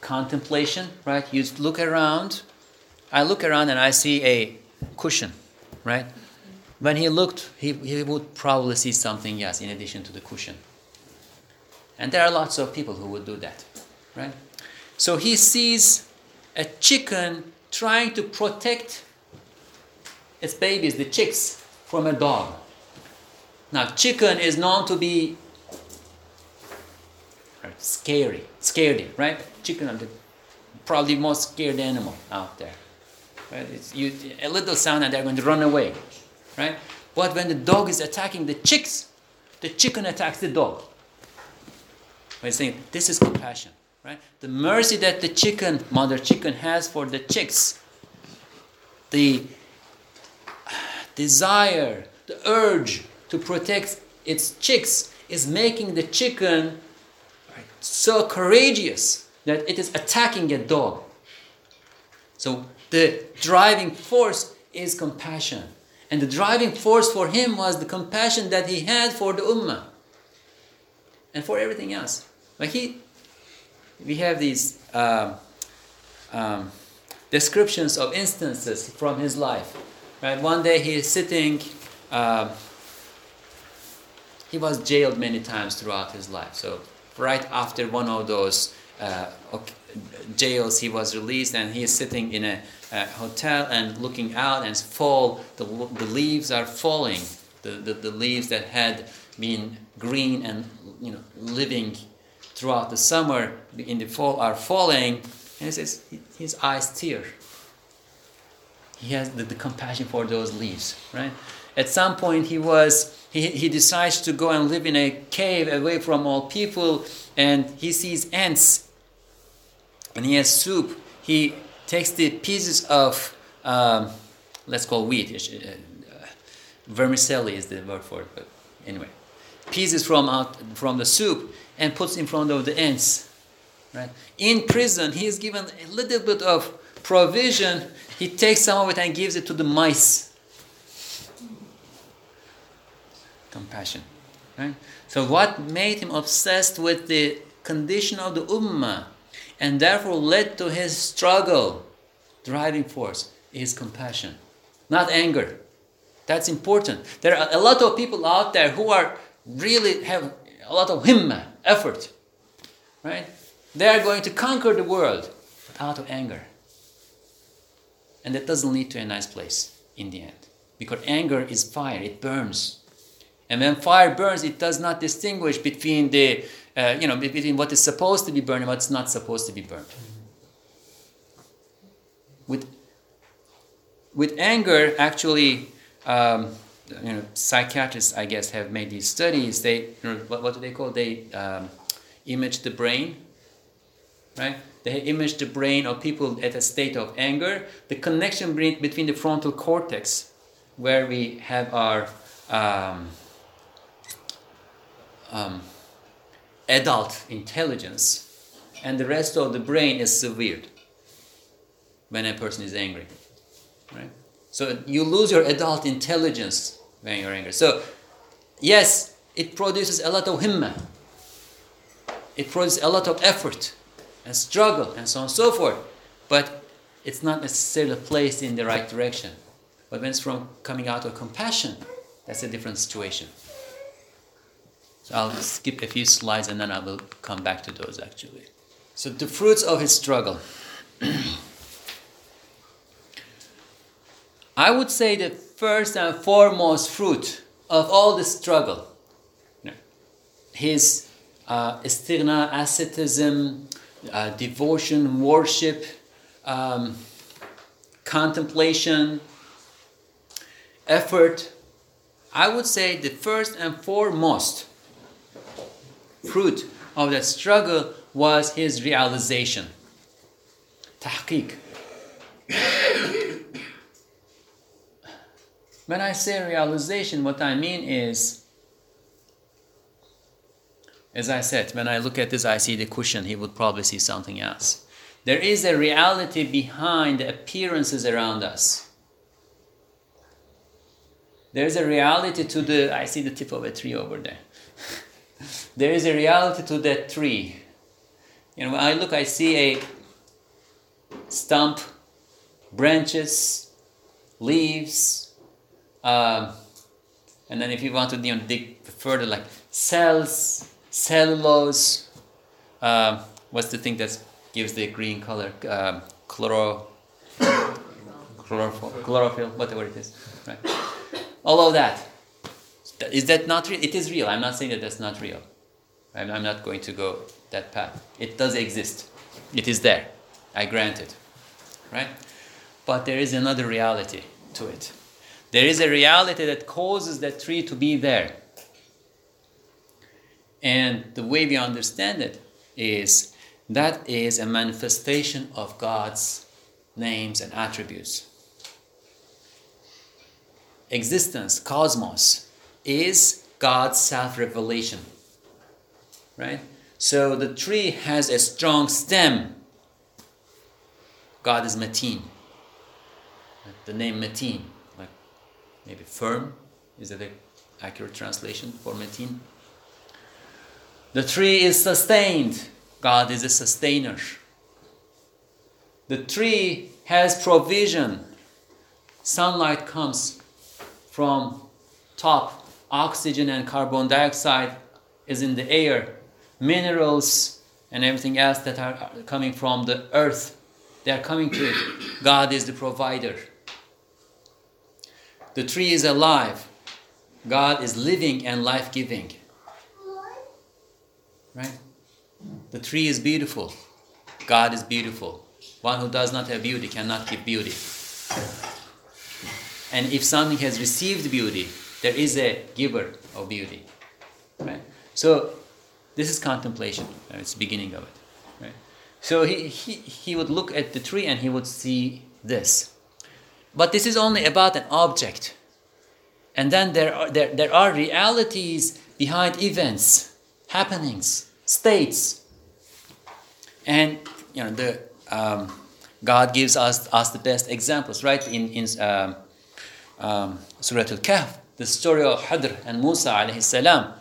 contemplation, right? You look around. I look around and I see a cushion, right? When he looked, he, he would probably see something else in addition to the cushion. And there are lots of people who would do that, right? So he sees a chicken trying to protect its babies, the chicks, from a dog. Now, chicken is known to be scary, scaredy, right? Chicken are the probably most scared animal out there. Right? It's you, a little sound and they're going to run away, right? But when the dog is attacking the chicks, the chicken attacks the dog. By saying this is compassion, right? The mercy that the chicken, mother chicken, has for the chicks, the desire, the urge to protect its chicks is making the chicken so courageous that it is attacking a dog. So the driving force is compassion. And the driving force for him was the compassion that he had for the ummah and for everything else. He, we have these um, um, descriptions of instances from his life. Right? One day he is sitting. Uh, he was jailed many times throughout his life. So right after one of those uh, jails, he was released, and he is sitting in a, a, hotel and looking out, and fall. The, the leaves are falling. The, the, the leaves that had been green and you know living throughout the summer in the fall are falling, and he says his eyes tear. He has the, the compassion for those leaves, right? At some point, he was he, he decides to go and live in a cave away from all people, and he sees ants. And he has soup. He takes the pieces of, um, let's call wheat. Uh, vermicelli is the word for it, but anyway, pieces from out from the soup and puts in front of the ants. Right? In prison, he is given a little bit of provision. He takes some of it and gives it to the mice compassion. Right? So, what made him obsessed with the condition of the ummah and therefore led to his struggle, driving force, is compassion, not anger. That's important. There are a lot of people out there who are really have a lot of himma, effort, right? They are going to conquer the world out of anger. And that doesn't lead to a nice place in the end. Because anger is fire, it burns. And when fire burns, it does not distinguish between the, uh, you know, between what is supposed to be burned and what's not supposed to be burned. With, with anger, actually, um, you know, psychiatrists, I guess, have made these studies. They, you know, what, what do they call? They um, image the brain, right? They image the brain of people at a state of anger. The connection between the frontal cortex, where we have our um, um, adult intelligence, and the rest of the brain is severed when a person is angry. Right? So you lose your adult intelligence when you're angry. So, yes, it produces a lot of himma. It produces a lot of effort and struggle and so on and so forth. But it's not necessarily placed in the right direction. But when it's from coming out of compassion, that's a different situation. So I'll skip a few slides and then I will come back to those actually. So the fruits of his struggle. (clears throat) I would say the first and foremost fruit of all the struggle, his uh, asceticism, uh, devotion, worship, um, contemplation, effort. I would say the first and foremost fruit of that struggle was his realization. Tahqiq. When I say realization, what I mean is, as I said, when I look at this, I see the cushion, he would probably see something else. There is a reality behind the appearances around us. There's a reality to the, I see the tip of a tree over there. (laughs) there is a reality to that tree. You know, when I look, I see a stump, branches, leaves, um, and then if you want to you know, dig further, like cells, cellulose, um, what's the thing that gives the green color? Um, chloro, chlorophyll, chlorophyll, whatever it is, right? All of that. Is that not real? It is real. I'm not saying that that's not real. I'm, I'm not going to go that path. It does exist. It is there. I grant it. Right? But there is another reality to it. There is a reality that causes that tree to be there. And the way we understand it is that is a manifestation of God's names and attributes. Existence, cosmos, is God's self revelation. Right? So the tree has a strong stem. God is Mateen. The name Mateen, like maybe firm, is that the accurate translation for Mateen? The tree is sustained. God is a sustainer. The tree has provision. Sunlight comes from top. Oxygen and carbon dioxide is in the air. Minerals and everything else that are coming from the earth, they are coming to it. God is the provider. The tree is alive. God is living and life giving. Right? The tree is beautiful. God is beautiful. One who does not have beauty cannot give beauty. And if something has received beauty, there is a giver of beauty. Right? So this is contemplation. It's the beginning of it. Right? So he, he, he would look at the tree and he would see this. But this is only about an object. And then there are, there, there are realities behind events, happenings, states. And you know the um, God gives us, us the best examples, right? In, in um, um, Surah Al-Kahf, the story of Hadr and Musa alayhi salam.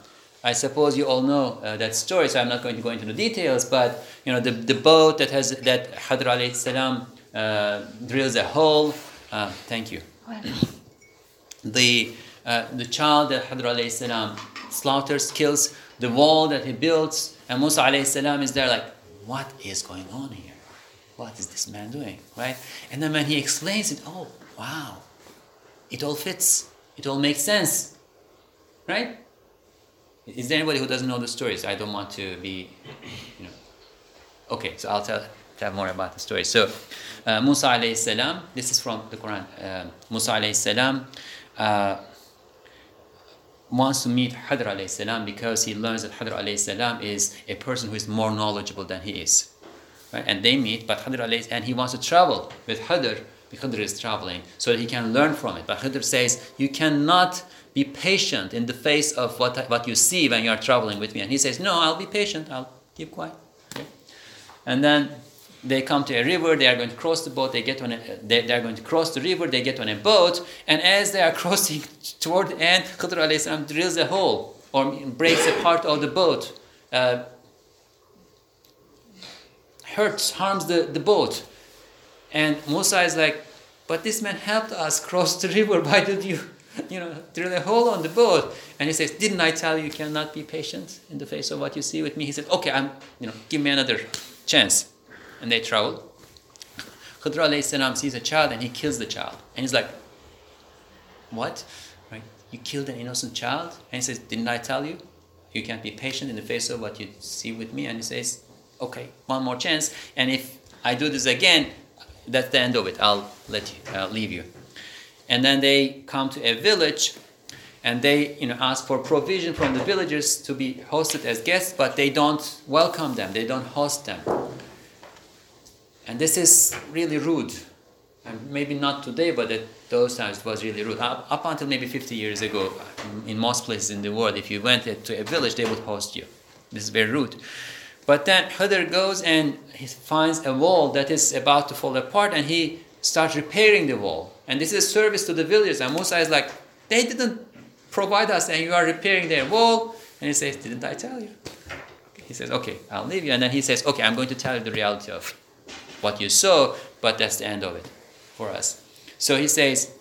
I suppose you all know uh, that story, so I'm not going to go into the details. But you know the, the boat that has that Hadr alayhi salam uh, drills a hole. Uh, thank you. The uh, the child that Hadr alayhi salam slaughters, kills, the wall that he builds, and Musa alayhi salam is there like, what is going on here? What is this man doing? Right? And then when he explains it, oh wow, it all fits. It all makes sense. Right? Is there anybody who doesn't know the stories? I don't want to be, you know. Okay, so I'll tell, tell more about the story. So, uh, Musa alayhi salam, this is from the Quran. Uh, Musa alayhi salam uh, wants to meet Hadr because he learns that Hadr is a person who is more knowledgeable than he is. Right? And they meet, but Hadr and he wants to travel with Hadr. Khidr is traveling so that he can learn from it. But Khidr says, You cannot be patient in the face of what, what you see when you are traveling with me. And he says, No, I'll be patient, I'll keep quiet. Okay? And then they come to a river, they are going to cross the boat, they get on a, they, they are going to cross the river, they get on a boat, and as they are (laughs) crossing toward the end, Khidr alayhi drills a hole or breaks a part of the boat, uh, hurts, harms the, the boat. And Musa is like, but this man helped us cross the river. Why did you, you know, drill a hole on the boat? And he says, didn't I tell you you cannot be patient in the face of what you see with me? He said, okay, I'm, you know, give me another chance. And they travel. Khidr sees a child and he kills the child. And he's like, what? Right? You killed an innocent child? And he says, didn't I tell you? You can't be patient in the face of what you see with me. And he says, okay, one more chance. And if I do this again, that's the end of it. I'll let you, leave you. And then they come to a village and they you know, ask for provision from the villagers to be hosted as guests, but they don't welcome them, they don't host them. And this is really rude. And maybe not today, but at those times it was really rude. Up, up until maybe 50 years ago, in most places in the world, if you went to a village, they would host you. This is very rude. But then Khidr goes and he finds a wall that is about to fall apart and he starts repairing the wall. And this is service to the villagers. And Musa is like, they didn't provide us and you are repairing their wall. And he says, didn't I tell you? He says, okay, I'll leave you. And then he says, okay, I'm going to tell you the reality of what you saw, but that's the end of it for us. So he says,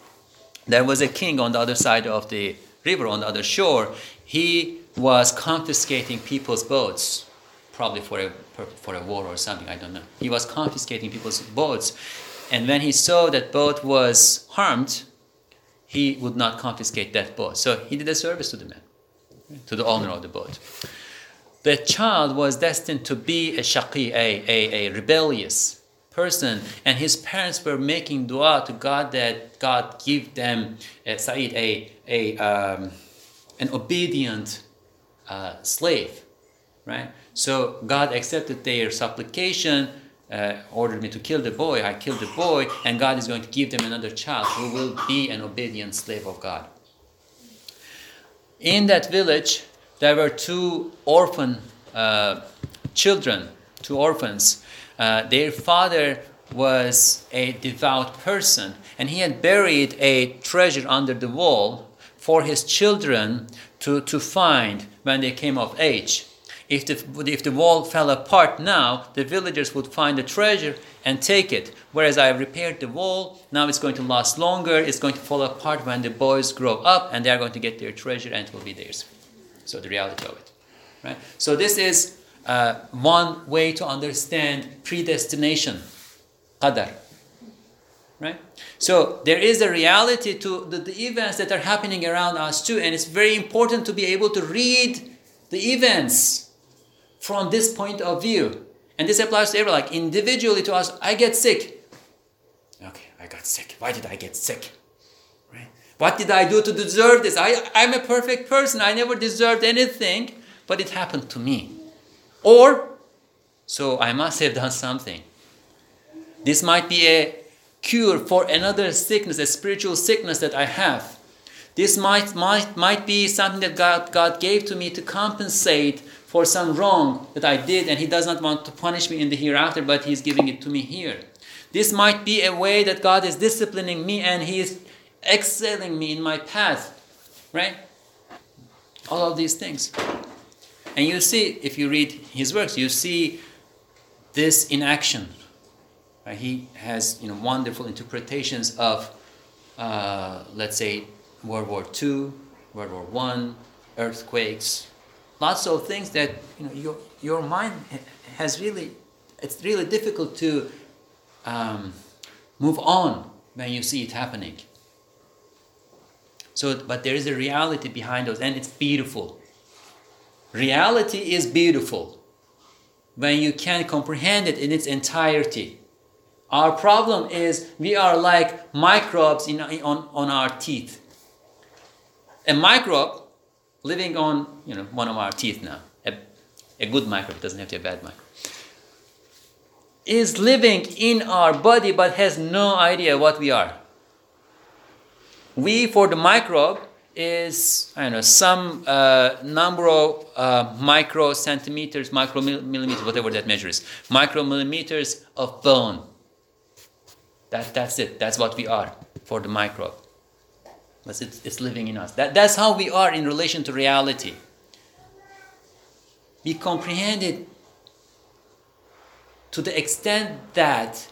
there was a king on the other side of the river, on the other shore. He was confiscating people's boats, probably for a, for a war or something, I don't know. He was confiscating people's boats. And when he saw that boat was harmed, he would not confiscate that boat. So he did a service to the man, to the owner of the boat. The child was destined to be a shaqi, a, a, a rebellious person, and his parents were making dua to God that God give them, uh, Said, a, a, um, an obedient uh, slave, right? So God accepted their supplication, uh, ordered me to kill the boy. I killed the boy, and God is going to give them another child who will be an obedient slave of God. In that village, there were two orphan uh, children, two orphans. Uh, their father was a devout person, and he had buried a treasure under the wall for his children to, to find when they came of age. If the, if the wall fell apart now, the villagers would find the treasure and take it. Whereas I repaired the wall, now it's going to last longer, it's going to fall apart when the boys grow up and they are going to get their treasure and it will be theirs. So the reality of it. Right? So this is uh, one way to understand predestination, qadar. Right? So there is a reality to the, the events that are happening around us too, and it's very important to be able to read the events from this point of view. And this applies to everyone, like individually to us, I get sick. Okay, I got sick. Why did I get sick? Right? What did I do to deserve this? I, I'm a perfect person. I never deserved anything, but it happened to me. Or, so I must have done something. This might be a cure for another sickness, a spiritual sickness that I have. This might, might, might be something that God, God gave to me to compensate for some wrong that I did, and He does not want to punish me in the hereafter, but He's giving it to me here. This might be a way that God is disciplining me and He is excelling me in my path, right? All of these things. And you see, if you read His works, you see this in action. Right? He has you know, wonderful interpretations of, uh, let's say, World War II, World War One, earthquakes, lots of things that you know your your mind has really it's really difficult to um, move on when you see it happening. So, but there is a reality behind those, and it's beautiful. Reality is beautiful when you can comprehend it in its entirety. Our problem is we are like microbes in, on, on our teeth. A microbe living on you know, one of our teeth now, a, a good microbe, doesn't have to be a bad microbe, is living in our body but has no idea what we are. We, for the microbe, is I don't know some uh, number of uh, micro centimeters, micromillimeters, whatever that measure is, micromillimeters of bone. That, that's it. That's what we are for the microbe. It's, it's living in us. That, that's how we are in relation to reality. We comprehend it to the extent that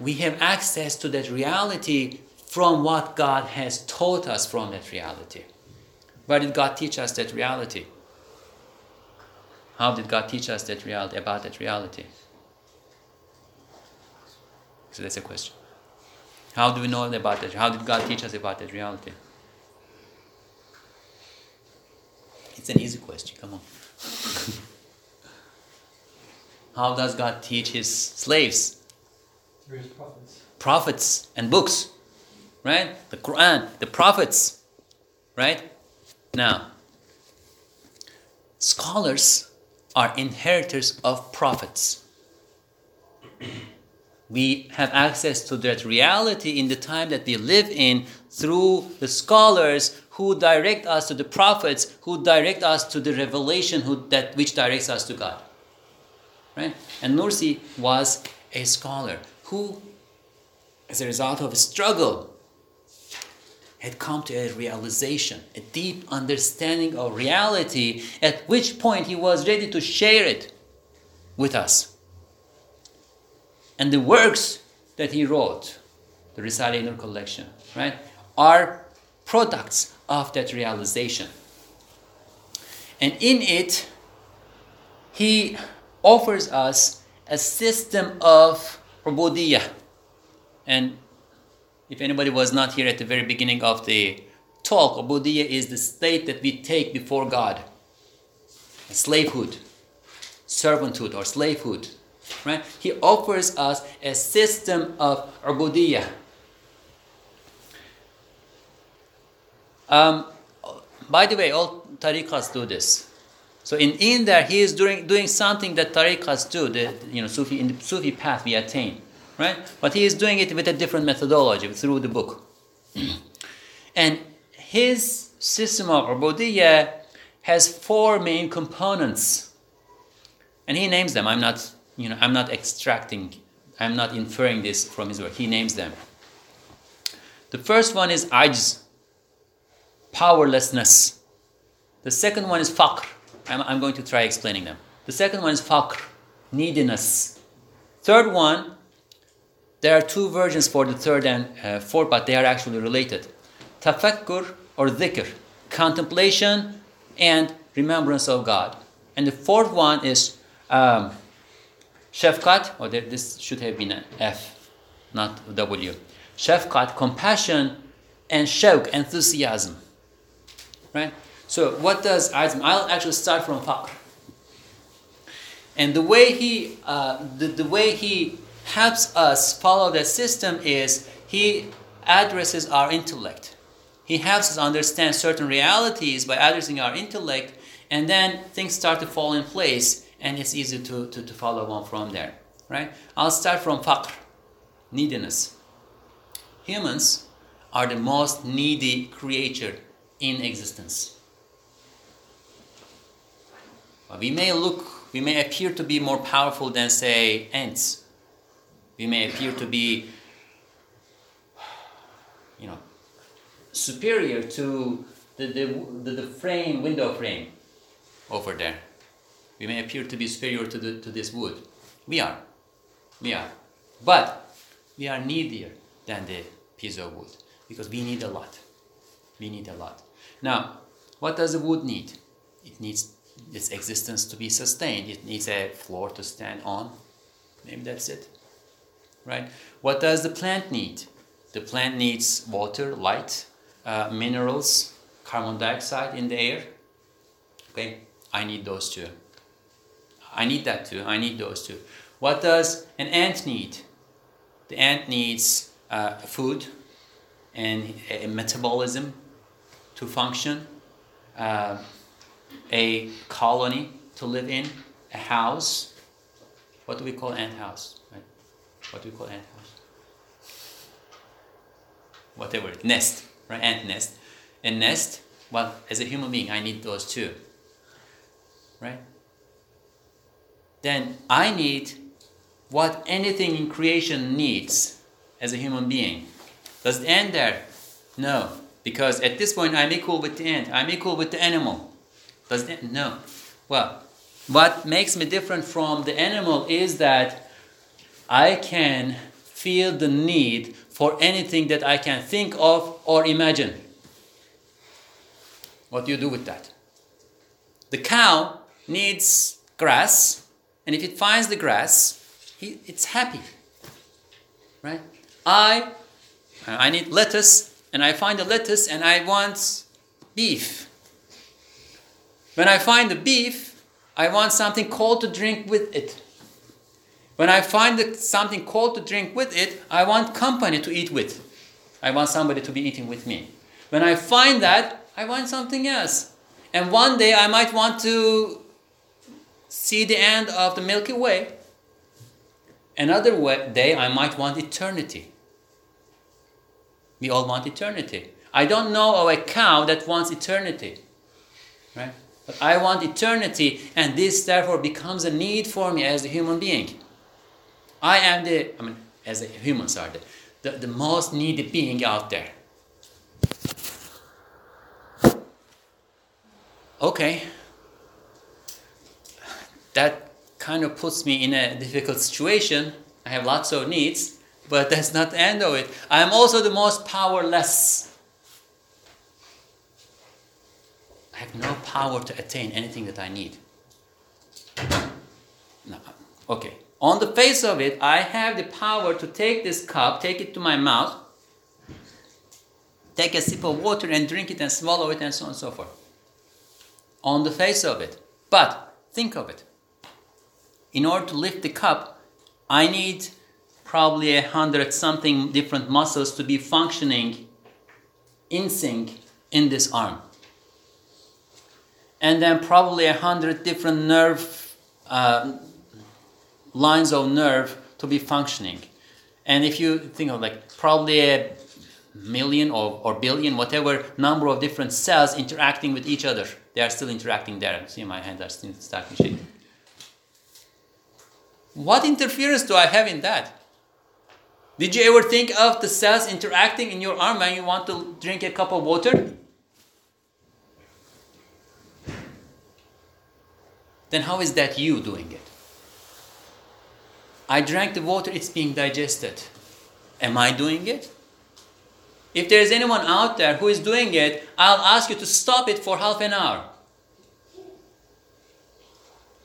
we have access to that reality from what God has taught us from that reality. Where did God teach us that reality? How did God teach us that reality about that reality? So that's a question. How do we know about that? How did God teach us about that reality? It's an easy question. Come on. (laughs) How does God teach his slaves?
Through his prophets.
Prophets and books right? The Quran, the prophets, right? Now, scholars are inheritors of prophets. we have access to that reality in the time that we live in through the scholars who direct us to the prophets, who direct us to the revelation who, that, which directs us to God. Right? And Nursi was a scholar who, as a result of a struggle, had come to a realization, a deep understanding of reality, at which point he was ready to share it with us. And the works that he wrote, the Risale Nur collection, right, are products of that realization. And in it, he offers us a system of ubudiyah. And if anybody was not here at the very beginning of the talk, ubudiyah is the state that we take before God. Slavehood, servanthood, or slavehood. Right? He offers us a system of ubudiyah. Um, by the way, all tariqas do this. So in, in there, he is doing, doing something that tariqas do, the, you know, Sufi, in the Sufi path we attain, right? But he is doing it with a different methodology through the book. (clears throat) and his system of ubudiyah has four main components. And he names them. I'm not, you know, I'm not extracting, I'm not inferring this from his work. He names them. The first one is ajz, powerlessness. The second one is faqr. I'm, I'm going to try explaining them. The second one is faqr, neediness. Third one, there are two versions for the third and uh, fourth, but they are actually related. Tafakkur or dhikr, contemplation and remembrance of God. And the fourth one is um, shafqat, or this should have been an F, not W. Shafqat, compassion, and shawq, enthusiasm. Right? So what does Azm? I'll actually start from Faqr. And the way he, uh, the, the way he helps us follow that system is he addresses our intellect. He helps us understand certain realities by addressing our intellect, and then things start to fall in place, and it's easy to, to, to follow on from there. Right? I'll start from faqr, neediness. Humans are the most needy creature in existence. We may look, we may appear to be more powerful than, say, ants. We may appear to be, you know, superior to the, the, the, frame, window frame over there. We may appear to be superior to, the, to this wood. We are. We are. But we are needier than the piece of wood because we need a lot. We need a lot. Now, what does the wood need? It needs its existence to be sustained. It needs a floor to stand on. Maybe that's it. Right? What does the plant need? The plant needs water, light, uh, minerals, carbon dioxide in the air. Okay, I need those two. I need that too. I need those two. What does an ant need? The ant needs uh, food and a metabolism to function, uh, a colony to live in, a house. What do we call ant house? What do we call ant house? Whatever, nest, right? Ant nest. A nest, well, as a human being, I need those too. Right? Then I need what anything in creation needs as a human being. Does it end there? No. Because at this point I'm equal with the ant, I'm equal with the animal. Does it? No. Well, what makes me different from the animal is that I can feel the need for anything that I can think of or imagine. What do you do with that? The cow needs grass, and if it finds the grass, it's happy. Right? I I need lettuce, and I find the lettuce, and I want beef. When I find the beef, I want something cold to drink with it. When I find something cold to drink with it, I want company to eat with. I want somebody to be eating with me. When I find that, I want something else. And one day I might want to see the end of the Milky Way. Another way, day, I might want eternity. We all want eternity. I don't know of a cow that wants eternity, right? But I want eternity, and this therefore becomes a need for me as a human being. I am the, I mean, as a human, sorry, the, the, the most needy being out there. Okay. That kind of puts me in a difficult situation. I have lots of needs, but (laughs) that's not the end of it. I am also the most powerless. I have no power to attain anything that I need. No. Okay. On the face of it, I have the power to take this cup, take it to my mouth, take a sip of water and drink it and swallow it and so on and so forth. On the face of it. But think of it. In order to lift the cup, I need probably a hundred something different muscles to be functioning in sync in this arm. And then probably a hundred different nerve uh, lines of nerve to be functioning. And if you think of like probably a million or, or billion, whatever number of different cells interacting with each other, they are still interacting there. See, my hands are still starting to shake. What interference do I have in that? Did you ever think of the cells interacting in your arm when you want to drink a cup of water? Then how is that you doing it? I drank the water, it's being digested. Am I doing it? If there is anyone out there who is doing it, I'll ask you to stop it for half an hour.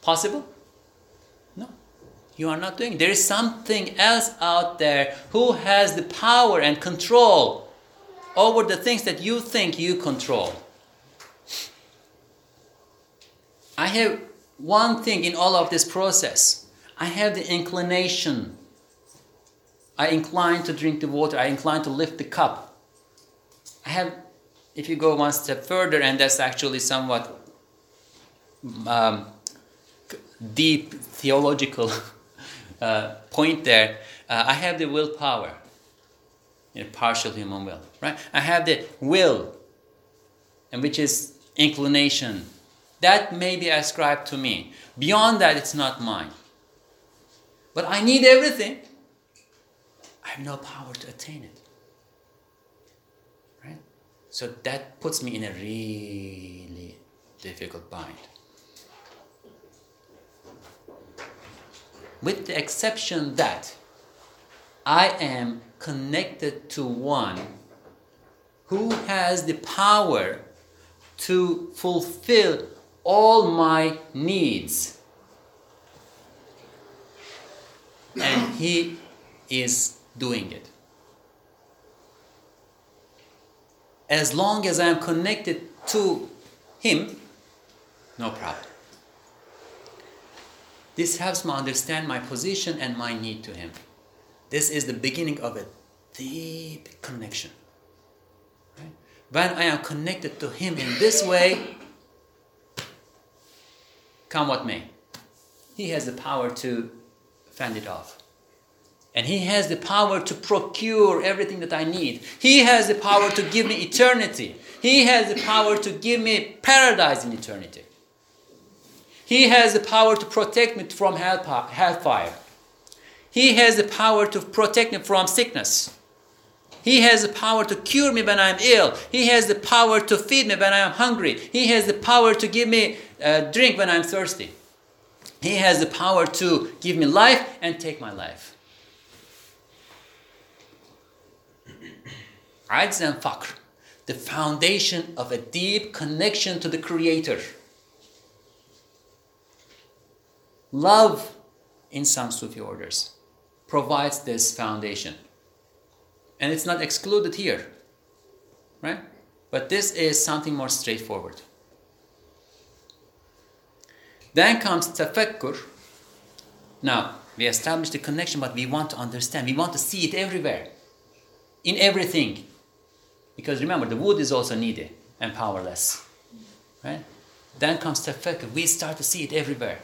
Possible? No. You are not doing it. There is something else out there who has the power and control over the things that you think you control. I have one thing in all of this process I have the inclination. I incline to drink the water, I incline to lift the cup. I have, if you go one step further, and that's actually somewhat um, deep theological (laughs) uh, point there, uh, I have the willpower, you know, partial human will, right? I have the will, and which is inclination. That may be ascribed to me. Beyond that, it's not mine. But I need everything. I have no power to attain it. Right? So that puts me in a really difficult bind. With the exception that I am connected to one who has the power to fulfill all my needs. And He is doing it. As long as I am connected to Him, no problem. This helps me understand my position and my need to Him. This is the beginning of a deep connection. Right? When I am connected to Him in this way, come what may, He has the power to fend it off. And He has the power to procure everything that I need. He has the power to give me eternity. He has the power to give me paradise in eternity. He has the power to protect me from hellfire. He has the power to protect me from sickness. He has the power to cure me when I'm ill. He has the power to feed me when I am hungry. He has the power to give me a drink when I'm thirsty. He has the power to give me life and take my life. (clears throat) Ajz Fakr, the foundation of a deep connection to the Creator. Love in some Sufi orders provides this foundation. And it's not excluded here, right? But this is something more straightforward. Then comes tafakkur. Now, we establish the connection, but we want to understand. We want to see it everywhere, in everything. Because remember, the wood is also needy and powerless. Right? Then comes tafakkur. We start to see it everywhere.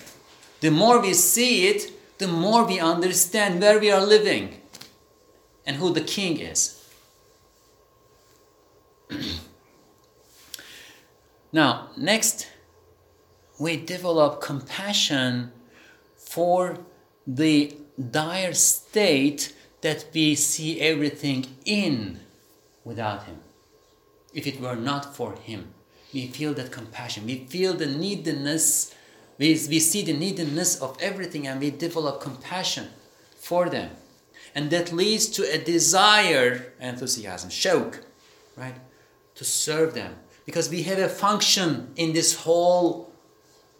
The more we see it, the more we understand where we are living and who the king is. (clears throat) now, next, we develop compassion for the dire state that we see everything in without Him. If it were not for Him, we feel that compassion, we feel the neediness, we, we see the neediness of everything, and we develop compassion for them. And that leads to a desire, enthusiasm, shock, right, to serve them. Because we have a function in this whole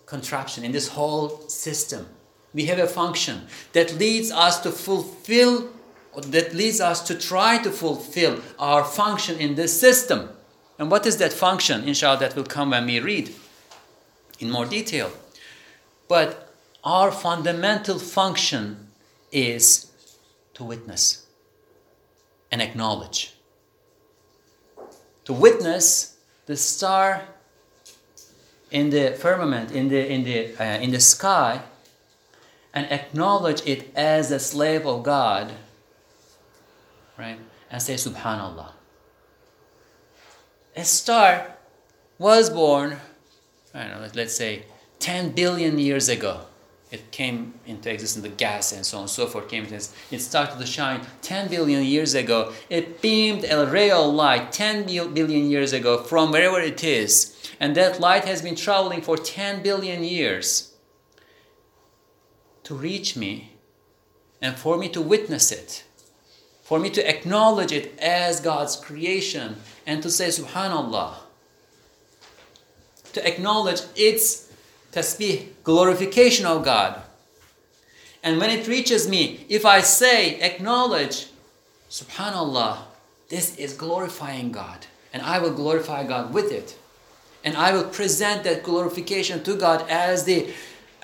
contraption, in this whole system. We have a function that leads us to fulfill, that leads us to try to fulfill our function in this system. And what is that function? Inshallah, that will come when we read in more detail. But our fundamental function is to witness and acknowledge. To witness the star in the firmament, in the, in the, uh, in the sky, and acknowledge it as a slave of God, right? And say, Subhanallah. A star was born, I don't know, let's say 10 billion years ago. It came into existence, the gas and so on and so forth came into existence. It started to shine 10 billion years ago. It beamed a ray of light 10 billion years ago from wherever it is. And that light has been traveling for 10 billion years to reach me and for me to witness it, for me to acknowledge it as God's creation and to say, Subhanallah, to acknowledge its tasbih, glorification of God. And when it reaches me, if I say, acknowledge, Subhanallah, this is glorifying God, and I will glorify God with it. And I will present that glorification to God as the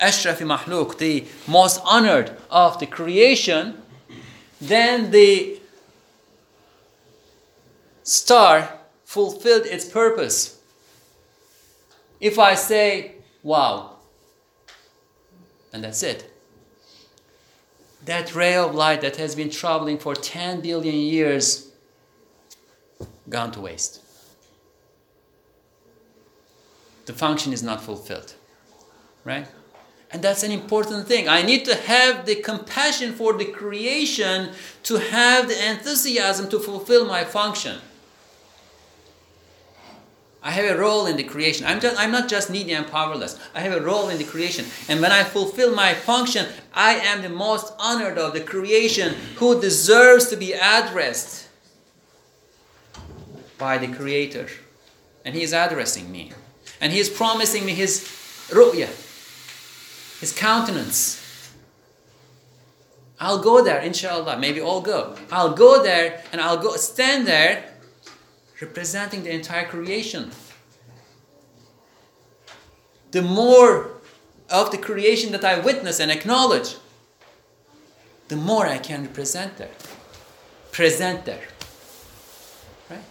Ashrafi Mahluk, the most honored of the creation, then the star fulfilled its purpose. If I say, wow, and that's it. That ray of light that has been traveling for 10 billion years, gone to waste. The function is not fulfilled, right? And that's an important thing. I need to have the compassion for the creation to have the enthusiasm to fulfill my function. I have a role in the creation. I'm, just, I'm not just needy and powerless. I have a role in the creation. And when I fulfill my function, I am the most honored of the creation who deserves to be addressed by the Creator. And He is addressing me. And He is promising me His ru'ya, His countenance. I'll go there, inshallah. Maybe I'll go. I'll go there and I'll go stand there representing the entire creation. The more of the creation that I witness and acknowledge, the more I can represent there, present there. Right?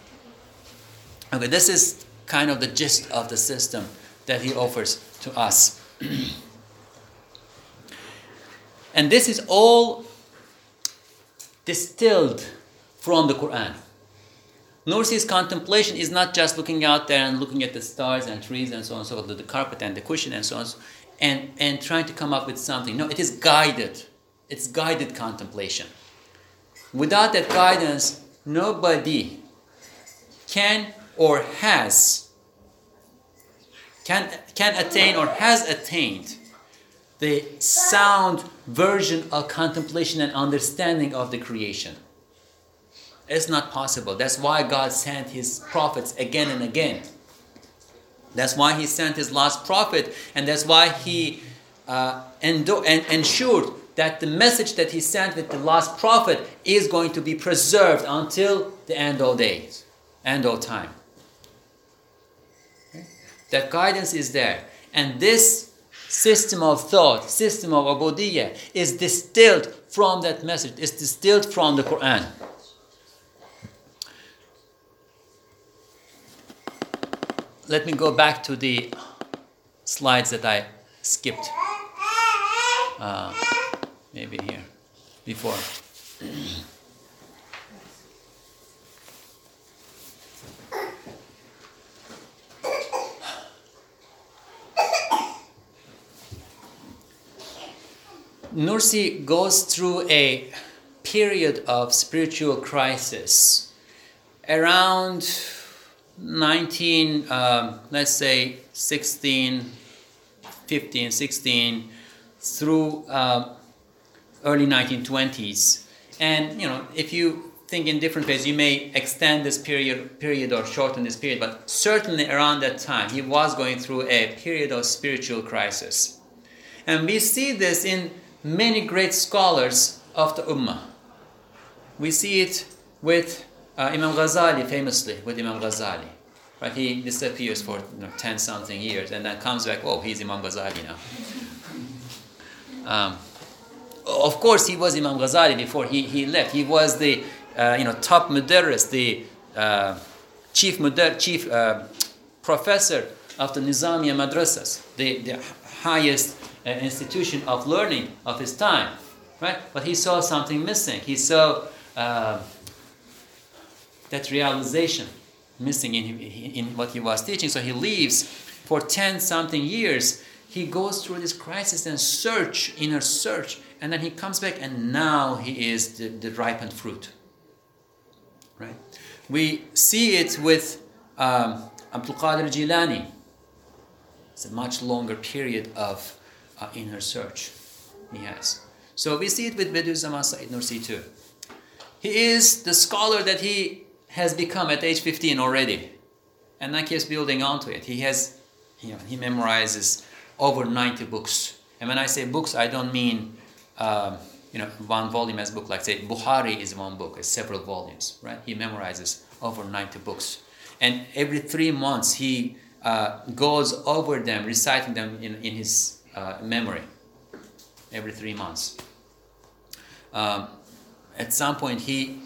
Okay, this is kind of the gist of the system that he offers to us. (clears throat) and this is all distilled from the Quran. Nursi's contemplation is not just looking out there and looking at the stars and trees and so on and so forth, the carpet and the cushion and so on, and, and trying to come up with something. No, it is guided. It's guided contemplation. Without that guidance, nobody can or has can, can attain or has attained the sound version of contemplation and understanding of the creation. It's not possible. That's why God sent His prophets again and again. That's why He sent His last prophet, and that's why He uh, endo- and ensured that the message that He sent with the last prophet is going to be preserved until the end of days, end of time. Okay? That guidance is there, and this system of thought, system of abodiyah, is distilled from that message. It's distilled from the Quran. Let me go back to the slides that I skipped. Uh, maybe here, before. Nursi goes through a period of spiritual crisis around 19, um, let's say 16, 15, 16, through uh, early 1920s. And you know, if you think in different ways, you may extend this period, period or shorten this period. But certainly around that time, he was going through a period of spiritual crisis, and we see this in many great scholars of the Ummah. We see it with uh, Imam Ghazali, famously, with Imam Ghazali. Right? He disappears for you know, 10 something years and then comes back, oh, he's Imam Ghazali now. (laughs) Um, of course, he was Imam Ghazali before he, he left. He was the uh, you know, top mudarris, the uh, chief, mudar, chief uh, professor of the Nizamiya madrasas, the, the highest uh, institution of learning of his time. Right? But he saw something missing. He saw uh, that realization missing in, in what he was teaching. So he leaves for 10 something years. He goes through this crisis and search, inner search, and then he comes back and now he is the, the ripened fruit. Right? We see it with um, Abdul Qadir Jilani. It's a much longer period of uh, inner search he has. So we see it with Bediüzzaman Said Nursi too. He is the scholar that he has become at age 15 already. And then is building onto it. He has, you know, he memorizes over 90 books. And when I say books, I don't mean, um, you know, one volume as book. Like say, Bukhari is one book, it's several volumes, right? He memorizes over 90 books. And every three months, he uh, goes over them, reciting them in, in his uh, memory. Every three months. Um, at some point, he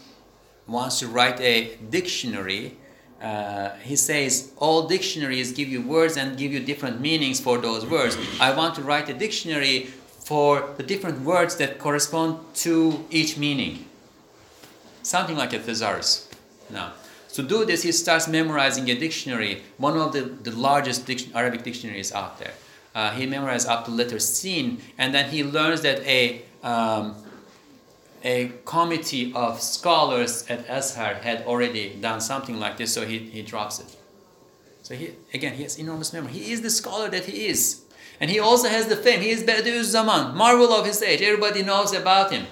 wants to write a dictionary, uh, he says all dictionaries give you words and give you different meanings for those words. I want to write a dictionary for the different words that correspond to each meaning. Something like a thesaurus. Now, to do this, he starts memorizing a dictionary, one of the, the largest dic- Arabic dictionaries out there. Uh, he memorizes up to letter sin, and then he learns that a um, a committee of scholars at Azhar had already done something like this, so he, he drops it. So he, again, he has enormous memory. He is the scholar that he is. And he also has the fame. He is Badi'uz Zaman, marvel of his age. Everybody knows about him.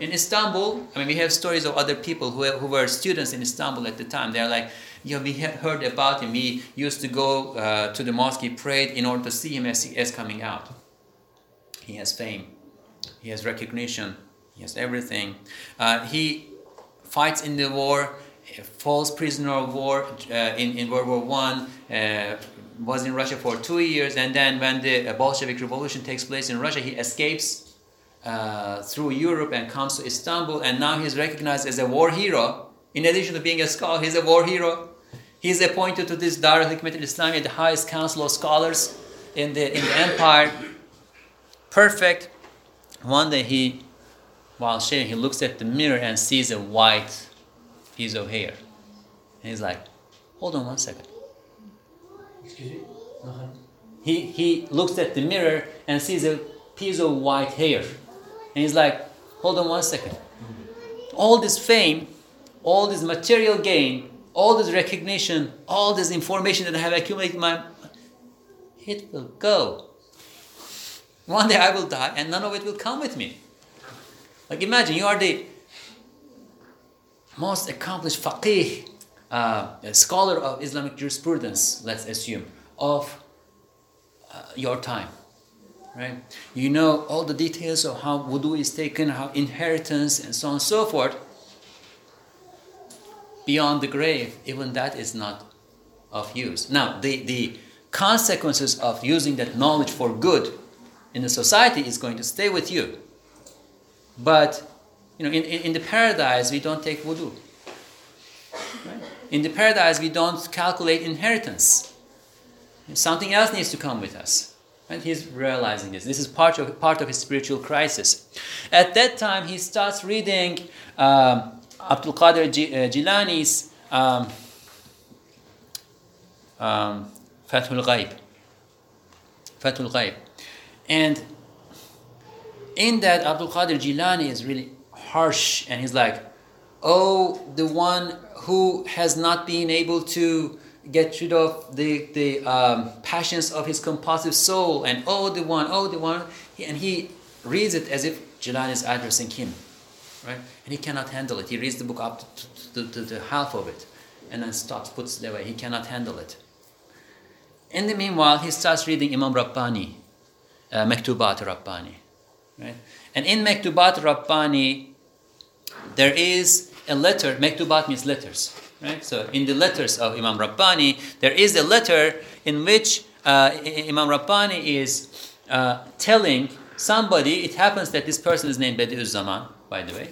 In Istanbul, I mean, we have stories of other people who, who were students in Istanbul at the time. They're like, yeah, we heard about him. We used to go uh, to the mosque, he prayed in order to see him as he is coming out. He has fame, he has recognition, he has everything. Uh, he fights in the war, falls prisoner of war uh, in, in World War One. Uh, was in Russia for two years, and then when the Bolshevik Revolution takes place in Russia, he escapes uh, through Europe and comes to Istanbul, and now he's recognized as a war hero. In addition to being a scholar, he's a war hero. He's appointed to this Dar al-Hikmat al-Islamiyya, the highest council of scholars in the, in the empire. Perfect. One day he while shaving, he looks at the mirror and sees a white piece of hair. And he's like, hold on one second.
Excuse me? Nothing.
He, he looks at the mirror and sees a piece of white hair. And he's like, hold on one second. All this fame, all this material gain, all this recognition, all this information that I have accumulated in my it will go. One day I will die and none of it will come with me. Like imagine you are the most accomplished faqih, uh, scholar of Islamic jurisprudence, let's assume, of uh, your time. Right? You know all the details of how wudu is taken, how inheritance, and so on and so forth. Beyond the grave, even that is not of use. Now, the, the consequences of using that knowledge for good in the society is going to stay with you. But you know, in, in, in the paradise, we don't take wudu. Right? In the paradise, we don't calculate inheritance. Something else needs to come with us. And he's realizing this. This is part of, part of his spiritual crisis. At that time, he starts reading um, Abdul Qadir uh, Jilani's um, um, Fathul Ghaib. Fathul Ghaib. And in that, Abdul Qadir Jilani is really harsh and he's like, Oh, the one who has not been able to get rid of the, the um, passions of his compulsive soul, and oh, the one, oh, the one. And he reads it as if Jilani is addressing him, right? And he cannot handle it. He reads the book up to, to, to, to half of it and then stops, puts it away. He cannot handle it. In the meanwhile, he starts reading Imam Rabbani, uh, Mektubat Rabbani. Right? And in Mektubat Rabbani, there is a letter, Mektubat means letters. Right? So in the letters of Imam Rabbani, there is a letter in which uh, Imam Rabbani is uh, telling somebody, it happens that this person is named Bediüz Zaman, by the way.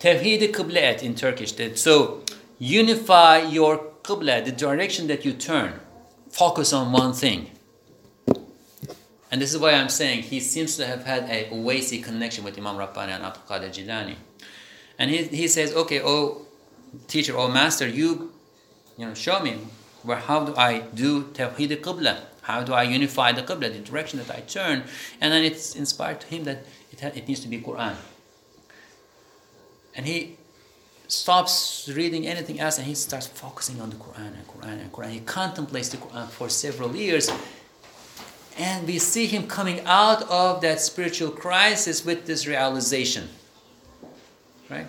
Tevhid-i Kıblet in Turkish. That, so unify your Qibla, the direction that you turn. Focus on one thing. And this is why I'm saying he seems to have had a Owaisi connection with Imam Rabbani and Abdul Qadir Jilani. And he, he says, okay, oh teacher, oh master, you, you know, show me where how do I do Tawheed al-Qibla? How do I unify the Qibla, the direction that I turn? And then it's inspired to him that it, ha- it needs to be Quran. And he stops reading anything else and he starts focusing on the Quran and Quran and Quran. He contemplates the Quran for several years. And we see him coming out of that spiritual crisis with this realization. Right?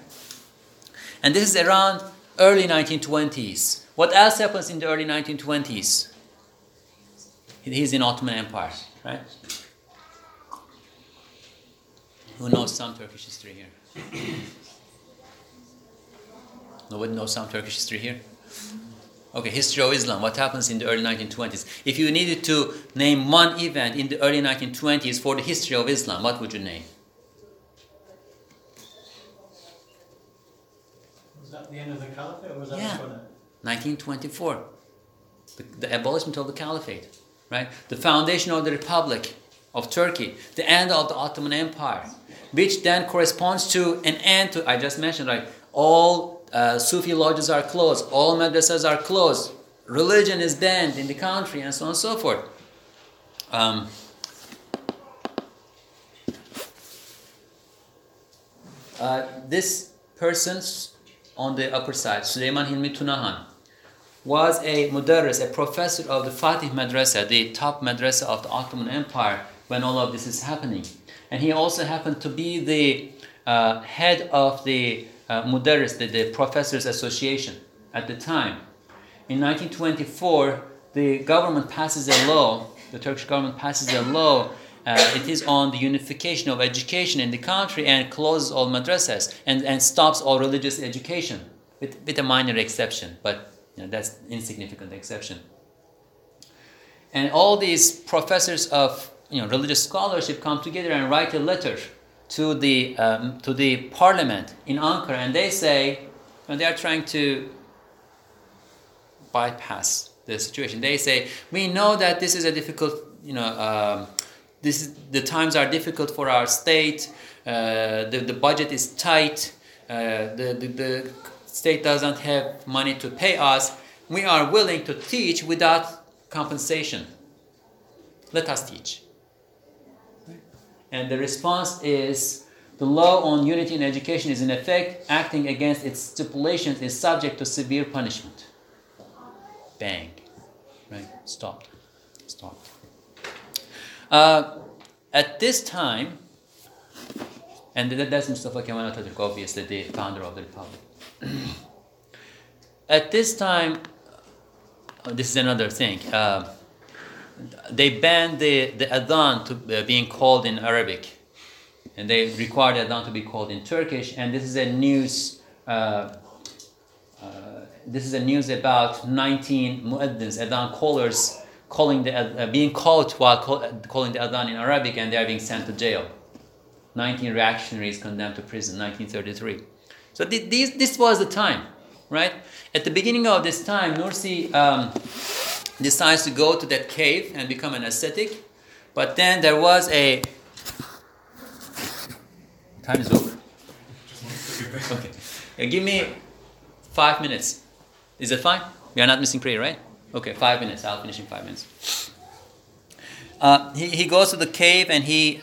And this is around early 1920s. What else happens in the early 1920s? He's in Ottoman Empire, right? Who knows some Turkish history here? Nobody knows some Turkish history here? Okay, history of Islam. What happens in the early 1920s? If you needed to name one event in the early 1920s for the history of Islam, what would you name?
Was that the end of the caliphate or was that
Yeah.
before that?
1924, the, the abolishment of the caliphate, right? The foundation of the Republic of Turkey, the end of the Ottoman Empire, which then corresponds to an end to, I just mentioned, right? All uh, Sufi lodges are closed, all madrasas are closed, religion is banned in the country, and so on and so forth. Um, uh, this person's on the upper side, Süleyman Hilmi Tunahan, was a mudarris, a professor of the Fatih Madrasa, the top madrasa of the Ottoman Empire when all of this is happening. And he also happened to be the uh, head of the uh, mudarris, the, the Professors Association at the time. In 1924, the government passes a law, the Turkish government passes a law uh, it is on the unification of education in the country and closes all madrasas and, and stops all religious education with, with a minor exception, but you know, that's insignificant exception. And all these professors of you know, religious scholarship come together and write a letter to the, um, to the parliament in Ankara and they say, and they are trying to bypass the situation. They say, we know that this is a difficult, you know, um, this is, the times are difficult for our state. Uh, the, the budget is tight. Uh, the, the, the state doesn't have money to pay us. We are willing to teach without compensation. Let us teach. And the response is the law on unity in education is in effect acting against its stipulations is subject to severe punishment. Bang. Right? Stopped. Stopped. Uh, at this time, and that's Mustafa Kemal Atatürk, obviously the founder of the republic. (clears throat) at this time, uh, this is another thing. Uh, they banned the, the adhan to uh, being called in Arabic, and they required adhan to be called in Turkish. And this is a news. Uh, uh, this is a news about 19 mueddins, adhan callers, calling the uh, being called while call, calling the adhan in Arabic, and they are being sent to jail. 19 reactionaries condemned to prison, 1933. So th- these, this was the time, right? At the beginning of this time, Nursi um, decides to go to that cave and become an ascetic. But then there was a time is over. Okay, Uh, give me five minutes. Is that fine? We are not missing prayer, right? Okay, five minutes. I'll finish in five minutes. Uh, he, he goes to the cave and he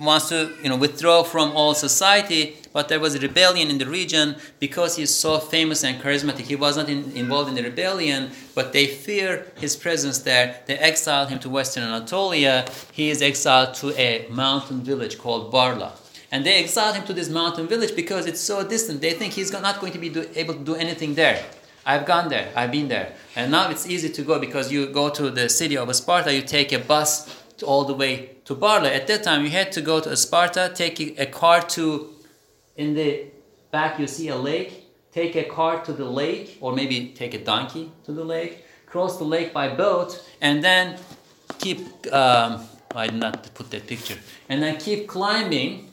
wants to you know withdraw from all society but there was a rebellion in the region. Because he's so famous and charismatic he was not in, involved in the rebellion but they fear his presence there. They exile him to western anatolia. He is exiled to a mountain village called barla. And they exile him to this mountain village because it's so distant. They think he's not going to be do, able to do anything there. I've gone there, I've been there. And now it's easy to go because you go to the city of Isparta, you take a bus all the way to Barla. At that time, you had to go to Isparta, take a car to, in the back, you see a lake, take a car to the lake, or maybe take a donkey to the lake, cross the lake by boat, and then keep, um, I did not put that picture, and then keep climbing,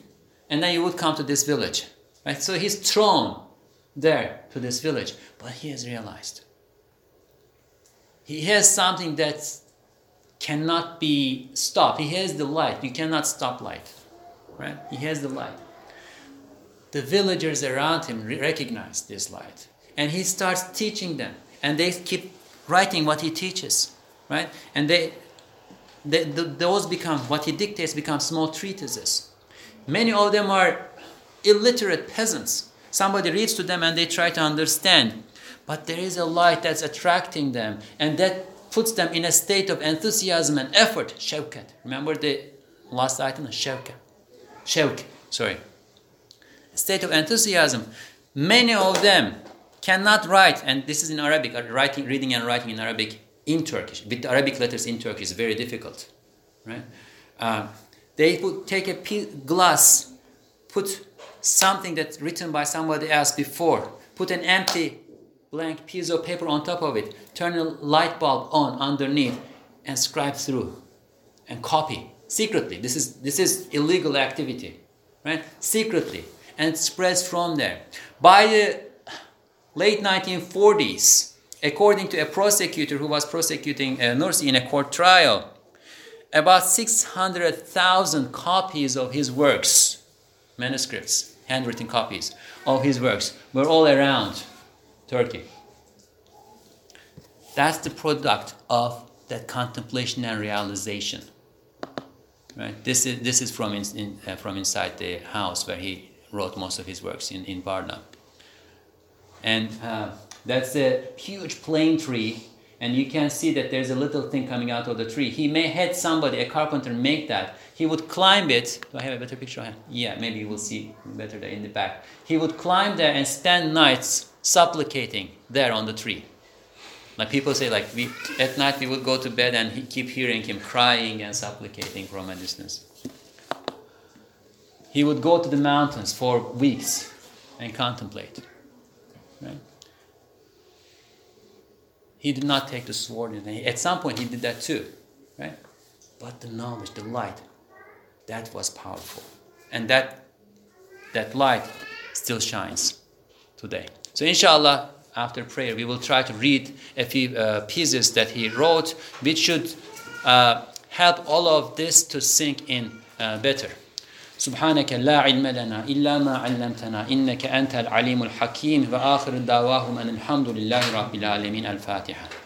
and then you would come to this village. Right? So he's thrown there to this village, but he has realized he has something that cannot be stopped. He has the light. You cannot stop light, right? He has the light. The villagers around him recognize this light, and he starts teaching them, and they keep writing what he teaches, right? And they, they th- those become what he dictates become small treatises. Many of them are illiterate peasants. Somebody reads to them and they try to understand. But there is a light that's attracting them and that puts them in a state of enthusiasm and effort. Shevkat. Remember the last item? Shevkat. Shevk. Sorry. State of enthusiasm. Many of them cannot write, and this is in Arabic, uh, writing, reading and writing in Arabic in Turkish. With Arabic letters in Turkish is very difficult. Right? Uh, they put, take a glass, put something that's written by somebody else before, put an empty blank piece of paper on top of it, turn a light bulb on underneath, and scribe through and copy secretly. This is this is illegal activity, right? Secretly, and it spreads from there. By the late 1940s, according to a prosecutor who was prosecuting uh, Nursi in a court trial, about 600,000 copies of his works, manuscripts, handwritten copies of his works, were all around Turkey. That's the product of that contemplation and realization. Right? This is, this is from, in, in, uh, from inside the house where he wrote most of his works in, in Barla. And uh, that's a huge plane tree, and you can see that there's a little thing coming out of the tree. He may had somebody, a carpenter, make that. He would climb it. Do I have a better picture? Yeah, maybe you will see better there in the back. He would climb there and spend nights supplicating there on the tree. Like people say, like we at night we would go to bed and he, keep hearing him crying and supplicating from a distance. He would go to the mountains for weeks and contemplate. Right? He did not take the sword, and at some point he did that too, right? But the knowledge, the light, that was powerful, and that that light still shines today. So, inshallah, after prayer, we will try to read a few uh, pieces that he wrote, which should uh, help all of this to sink in uh, better. سبحانك لا علم لنا إلا ما علمتنا إنك أنت العليم الحكيم وآخر دعواهم أن الحمد لله رب العالمين الفاتحة